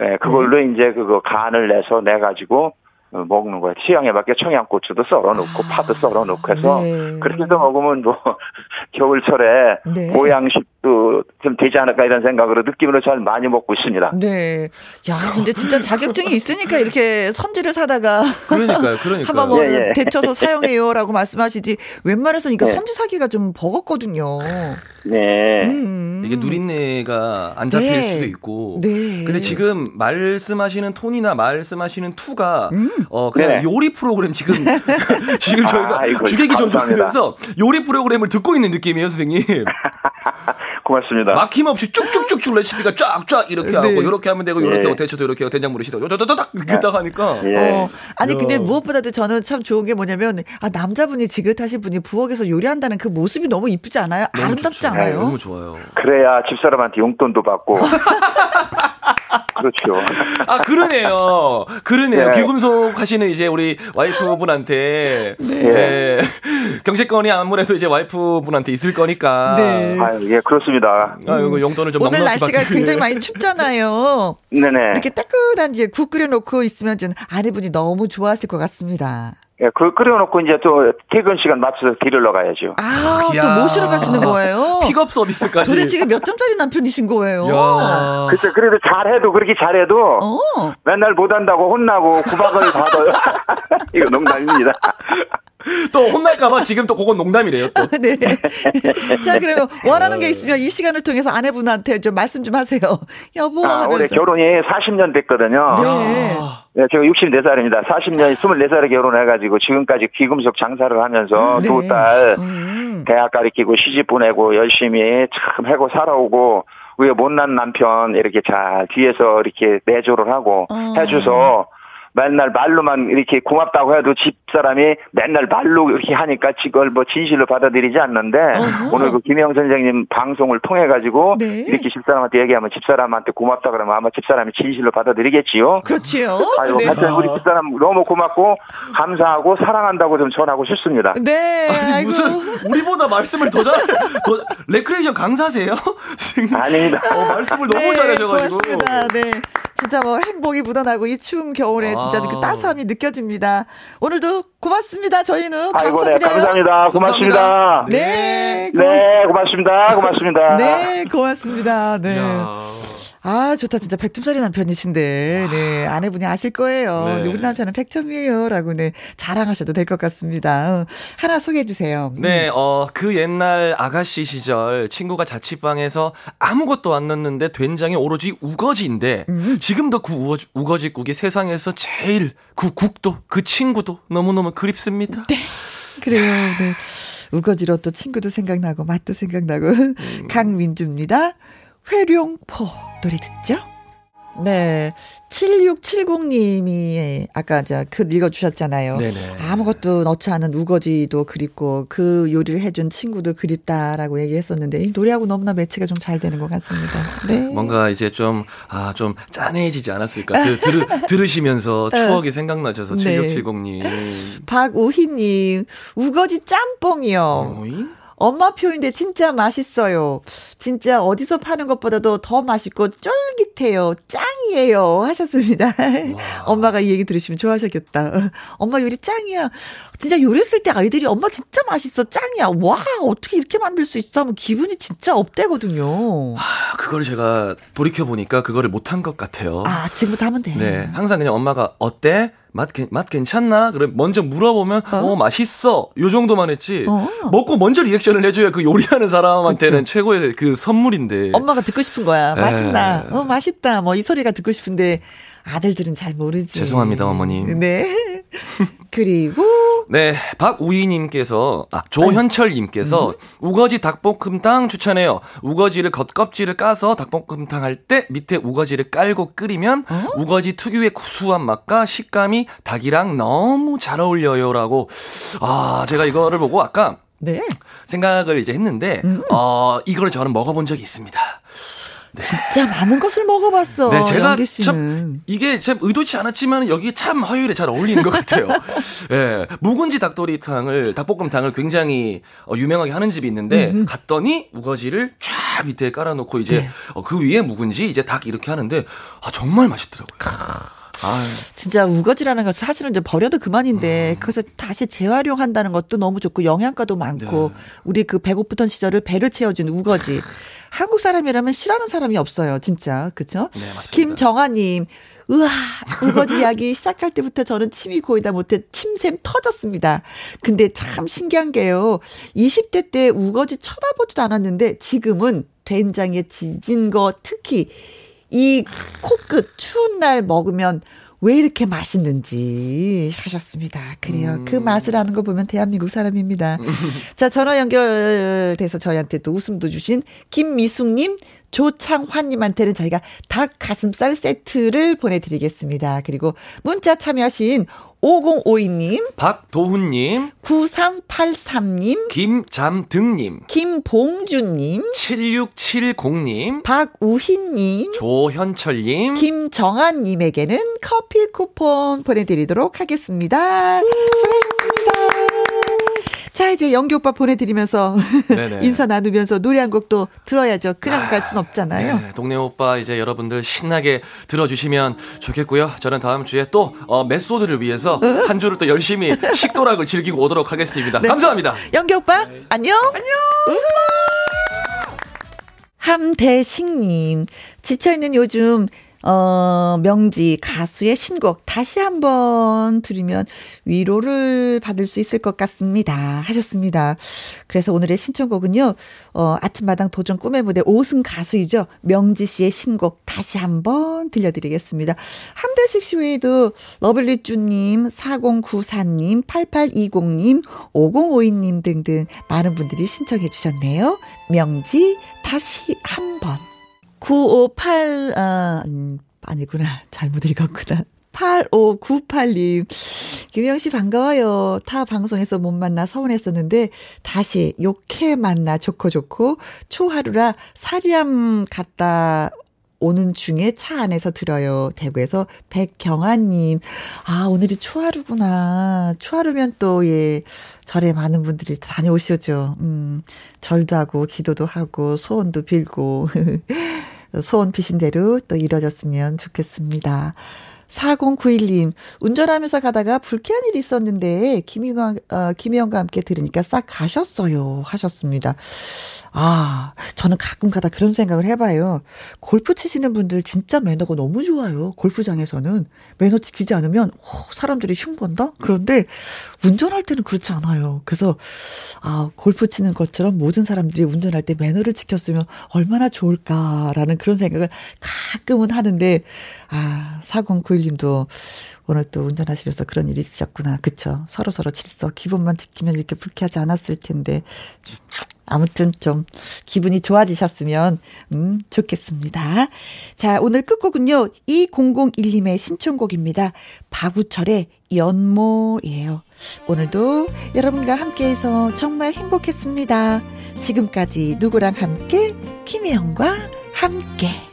네, 그걸로 네. 이제 그거 간을 내서 내 가지고 어, 먹는 거예요. 취향에 맞게 청양고추도 썰어 놓고 아, 파도 썰어 놓고 해서 네. 그렇게도 먹으면 뭐 겨울철에 네. 보양식 도좀 되지 않을까 이런 생각으로 느낌으로 잘 많이 먹고 있습니다. 네. 야, 근데 진짜 자격증이 있으니까 이렇게 선지를 사다가 그러니까요. 그러니까 한번 뭐 예, 예. 데쳐서 사용해요라고 말씀하시지 웬만해서는 이거 네. 선지 사기가 좀 버겁거든요. 네. 음. 이게 누린내가 안 잡힐 네. 수도 있고. 네. 근데 지금 말씀하시는 톤이나 말씀하시는 투가 음. 어 그냥 네. 요리 프로그램 지금 지금 저희가 아, 주객이 좀 돌면서 요리 프로그램을 듣고 있는 느낌이에요, 선생님. 고맙습니다. 막힘없이 쭉쭉쭉쭉 레시피가 쫙쫙 이렇게 네. 하고 이렇게 하면 되고 이렇게 네. 하고 대처도 이렇게 하고 된장물을 시도 요도도닥 이렇게 딱 하니까. 예. 어, 아니 근데 무엇보다도 저는 참 좋은 게 뭐냐면 아 남자분이 지긋하신 분이 부엌에서 요리한다는 그 모습이 너무 이쁘지 않아요? 아름답지 좋죠. 않아요? 너무 좋아요. 그래야 집사람한테 용돈도 받고. 그렇죠. 아 그러네요. 그러네요. 네. 귀금속 하시는 이제 우리 와이프분한테 네. 네. 경제권이 아무래도 이제 와이프분한테 있을 거니까. 네. 아, 예, 그렇습니다. 아, 이거 용돈을 좀 오늘 날씨가 굉장히 많이 춥잖아요. 네네. 이렇게 따끈한 이제 국 끓여놓고 있으면 좀 아내분이 너무 좋아하실 것 같습니다. 예, 그걸 끓여놓고 이제 또 퇴근 시간 맞춰서 데리러 가야죠. 아, 야. 또 모시러 가시는 거예요? 픽업 서비스까지. 도대체 몇 점짜리 남편이신 거예요? 그때 그래도 잘해도 그렇게 잘해도 어. 맨날 못한다고 혼나고 구박을 받아요. 이거 농담입니다. 또 혼날까봐 지금 또 그건 농담이래요. 또. 네. 자, 그러면 원하는 게 있으면 이 시간을 통해서 아내분한테 좀 말씀 좀 하세요. 여보. 아, 올해 결혼이 40년 됐거든요. 네. 네, 제가 64살입니다. 40년, 24살에 결혼해가지고 지금까지 귀금속 장사를 하면서 네. 두딸 음. 대학 가르치고 시집 보내고 열심히 참 해고 살아오고 우리 못난 남편 이렇게 잘 뒤에서 이렇게 내조를 하고 어. 해줘서 맨날 말로만 이렇게 고맙다고 해도 집사람이 맨날 말로 이렇게 하니까 이걸 뭐 진실로 받아들이지 않는데 어허. 오늘 그 김영 선생님 방송을 통해 가지고 네. 이렇게 집사람한테 얘기하면 집사람한테 고맙다 그러면 아마 집사람이 진실로 받아들이겠지요. 그렇지요. 아이고 네. 하여튼 우리 집사람 너무 고맙고 감사하고 사랑한다고 좀 전하고 싶습니다. 네. 아니, 무슨 우리보다 말씀을 더 잘, 더 레크레이션 강사세요? 아닙니다. 어, 말씀을 너무 네, 잘하셔가지고. 고맙습니다. 네. 진짜 뭐 행복이 묻어나고 이 추운 겨울에 진짜 그 아. 따스함이 느껴집니다. 오늘도 고맙습니다. 저희는 아이고, 네, 감사합니다. 고맙습니다. 감사합니다. 네, 네, 네, 고맙습니다. 고맙습니다. 네, 고맙습니다. 네. 야. 아, 좋다. 진짜 100점짜리 남편이신데. 네. 아내분이 아실 거예요. 네. 우리 남편은 100점이에요. 라고 네. 자랑하셔도 될 것 같습니다. 어, 하나 소개해 주세요. 네. 음. 어, 그 옛날 아가씨 시절 친구가 자취방에서 아무것도 안 넣는데 된장이 오로지 우거지인데 음. 지금도 그 우거지, 우거지국이 세상에서 제일 그 국도 그 친구도 너무너무 그립습니다. 네. 그래요. 네. 우거지로 또 친구도 생각나고 맛도 생각나고 음. 강민주입니다. 회룡포 노래 듣죠? 네. 7670님이 아까 글 읽어주셨잖아요. 네네. 아무것도 넣지 않은 우거지도 그립고 그 요리를 해준 친구도 그립다라고 얘기했었는데 이 노래하고 너무나 매치가 좀 잘 되는 것 같습니다. 네. 뭔가 이제 좀, 아, 좀 짠해지지 않았을까. 그, 들으, 들으시면서 어. 추억이 생각나셔서 7670님. 박우희님, 우거지 짬뽕이요. 오이? 엄마 표인데 진짜 맛있어요. 진짜 어디서 파는 것보다도 더 맛있고 쫄깃해요. 짱이에요. 하셨습니다. 엄마가 이 얘기 들으시면 좋아하셨겠다. 엄마 요리 짱이야. 진짜 요리했을 때 아이들이 엄마 진짜 맛있어. 짱이야. 와, 어떻게 이렇게 만들 수 있어? 하면 기분이 진짜 업되거든요. 아, 그걸 제가 돌이켜보니까 그거를 못한 것 같아요. 아, 지금부터 하면 돼. 네. 항상 그냥 엄마가 어때? 맛, 맛 괜찮나? 그래 먼저 물어보면 어, 어 맛있어. 요 정도만 했지. 어. 먹고 먼저 리액션을 해줘야 그 요리하는 사람한테는 그쵸. 최고의 그 선물인데. 엄마가 듣고 싶은 거야. 맛있나? 어 맛있다. 뭐 이 소리가 듣고 싶은데 아들들은 잘 모르지. 죄송합니다, 어머님. 네. 그리고 네, 박우희님께서 아 조현철님께서 음. 우거지 닭볶음탕 추천해요. 우거지를 겉껍질을 까서 닭볶음탕 할 때 밑에 우거지를 깔고 끓이면 어? 우거지 특유의 구수한 맛과 식감이 닭이랑 너무 잘 어울려요 라고. 아 제가 이거를 보고 아까 네. 생각을 이제 했는데 음. 어 이거를 저는 먹어본 적이 있습니다. 네. 진짜 많은 것을 먹어봤어. 네, 제가 참 이게 참 의도치 않았지만 여기 참 화요일에 잘 어울리는 것 같아요. 예, 네, 묵은지 닭도리탕을 닭볶음탕을 굉장히 어, 유명하게 하는 집이 있는데 음. 갔더니 우거지를 쫙 밑에 깔아놓고 이제 네. 어, 그 위에 묵은지 이제 닭 이렇게 하는데 아 정말 맛있더라고요. 아유. 진짜 우거지라는 것은 사실은 이제 버려도 그만인데 음. 그것을 다시 재활용한다는 것도 너무 좋고 영양가도 많고 네. 우리 그 배고프던 시절을 배를 채워준 우거지. 한국 사람이라면 싫어하는 사람이 없어요, 진짜. 그쵸? 네. 김정아님, 우와, 우거지 이야기 시작할 때부터 저는 침이 고이다 못해 침샘 터졌습니다. 근데 참 신기한 게요. 20대 때 우거지 쳐다보지도 않았는데 지금은 된장에 지진 거 특히 이 코끝 추운 날 먹으면 왜 이렇게 맛있는지 하셨습니다. 그래요. 음. 그 맛을 아는 거 보면 대한민국 사람입니다. 자, 전화 연결돼서 저희한테 또 웃음도 주신 김미숙님, 조창환님한테는 저희가 닭 가슴살 세트를 보내드리겠습니다. 그리고 문자 참여하신 5052님, 박도훈님, 9383님, 김잠등님, 김봉주님, 7670님, 박우희님, 조현철님, 김정한님에게는 커피 쿠폰 보내드리도록 하겠습니다. 수고하셨습니다. 자, 이제 연기 오빠 보내드리면서 인사 나누면서 노래 한 곡도 들어야죠. 그냥 아, 갈 순 없잖아요. 네, 동네 오빠 이제 여러분들 신나게 들어주시면 좋겠고요. 저는 다음 주에 또 어, 메소드를 위해서 어? 한 주를 또 열심히 식도락을 즐기고 오도록 하겠습니다. 네. 감사합니다. 연기 오빠 네. 안녕. 안녕. 함대식님 지쳐있는 요즘 어, 명지 가수의 신곡 다시 한번 들으면 위로를 받을 수 있을 것 같습니다. 하셨습니다. 그래서 오늘의 신청곡은요, 어, 아침마당 도전 꿈의 무대 5승 가수이죠. 명지 씨의 신곡 다시 한번 들려드리겠습니다. 함대식 씨 외에도 러블리쭈님, 4094님, 8820님, 5052님 등등 많은 분들이 신청해 주셨네요. 명지 다시 한번. 958, 아, 음, 아니구나. 잘못 읽었구나. 8598님. 김영 씨 반가워요. 타 방송에서 못 만나 서운했었는데 다시 욕해 만나 좋고 좋고 초하루라 사리암 갔다 오는 중에 차 안에서 들어요. 대구에서 백경아님. 아, 오늘이 초하루구나. 초하루면 또, 예, 절에 많은 분들이 다녀오시죠. 음, 절도 하고, 기도도 하고, 소원도 빌고. 소원 비신 대로 또 이뤄졌으면 좋겠습니다. 4091님, 운전하면서 가다가 불쾌한 일이 있었는데, 김희영, 어, 김희영과 함께 들으니까 싹 가셨어요. 하셨습니다. 아, 저는 가끔 가다 그런 생각을 해봐요. 골프 치시는 분들 진짜 매너가 너무 좋아요. 골프장에서는. 매너 지키지 않으면, 오, 사람들이 흉본다? 그런데 운전할 때는 그렇지 않아요. 그래서, 아, 골프 치는 것처럼 모든 사람들이 운전할 때 매너를 지켰으면 얼마나 좋을까라는 그런 생각을 가끔은 하는데, 아, 4091님도 오늘 또 운전하시면서 그런 일이 있으셨구나. 그쵸. 서로서로 질서, 기본만 지키면 이렇게 불쾌하지 않았을 텐데. 아무튼 좀 기분이 좋아지셨으면, 음, 좋겠습니다. 자, 오늘 끝곡은요, 2001님의 신청곡입니다. 바구철의 연모예요. 오늘도 여러분과 함께해서 정말 행복했습니다. 지금까지 누구랑 함께, 김혜영과 함께.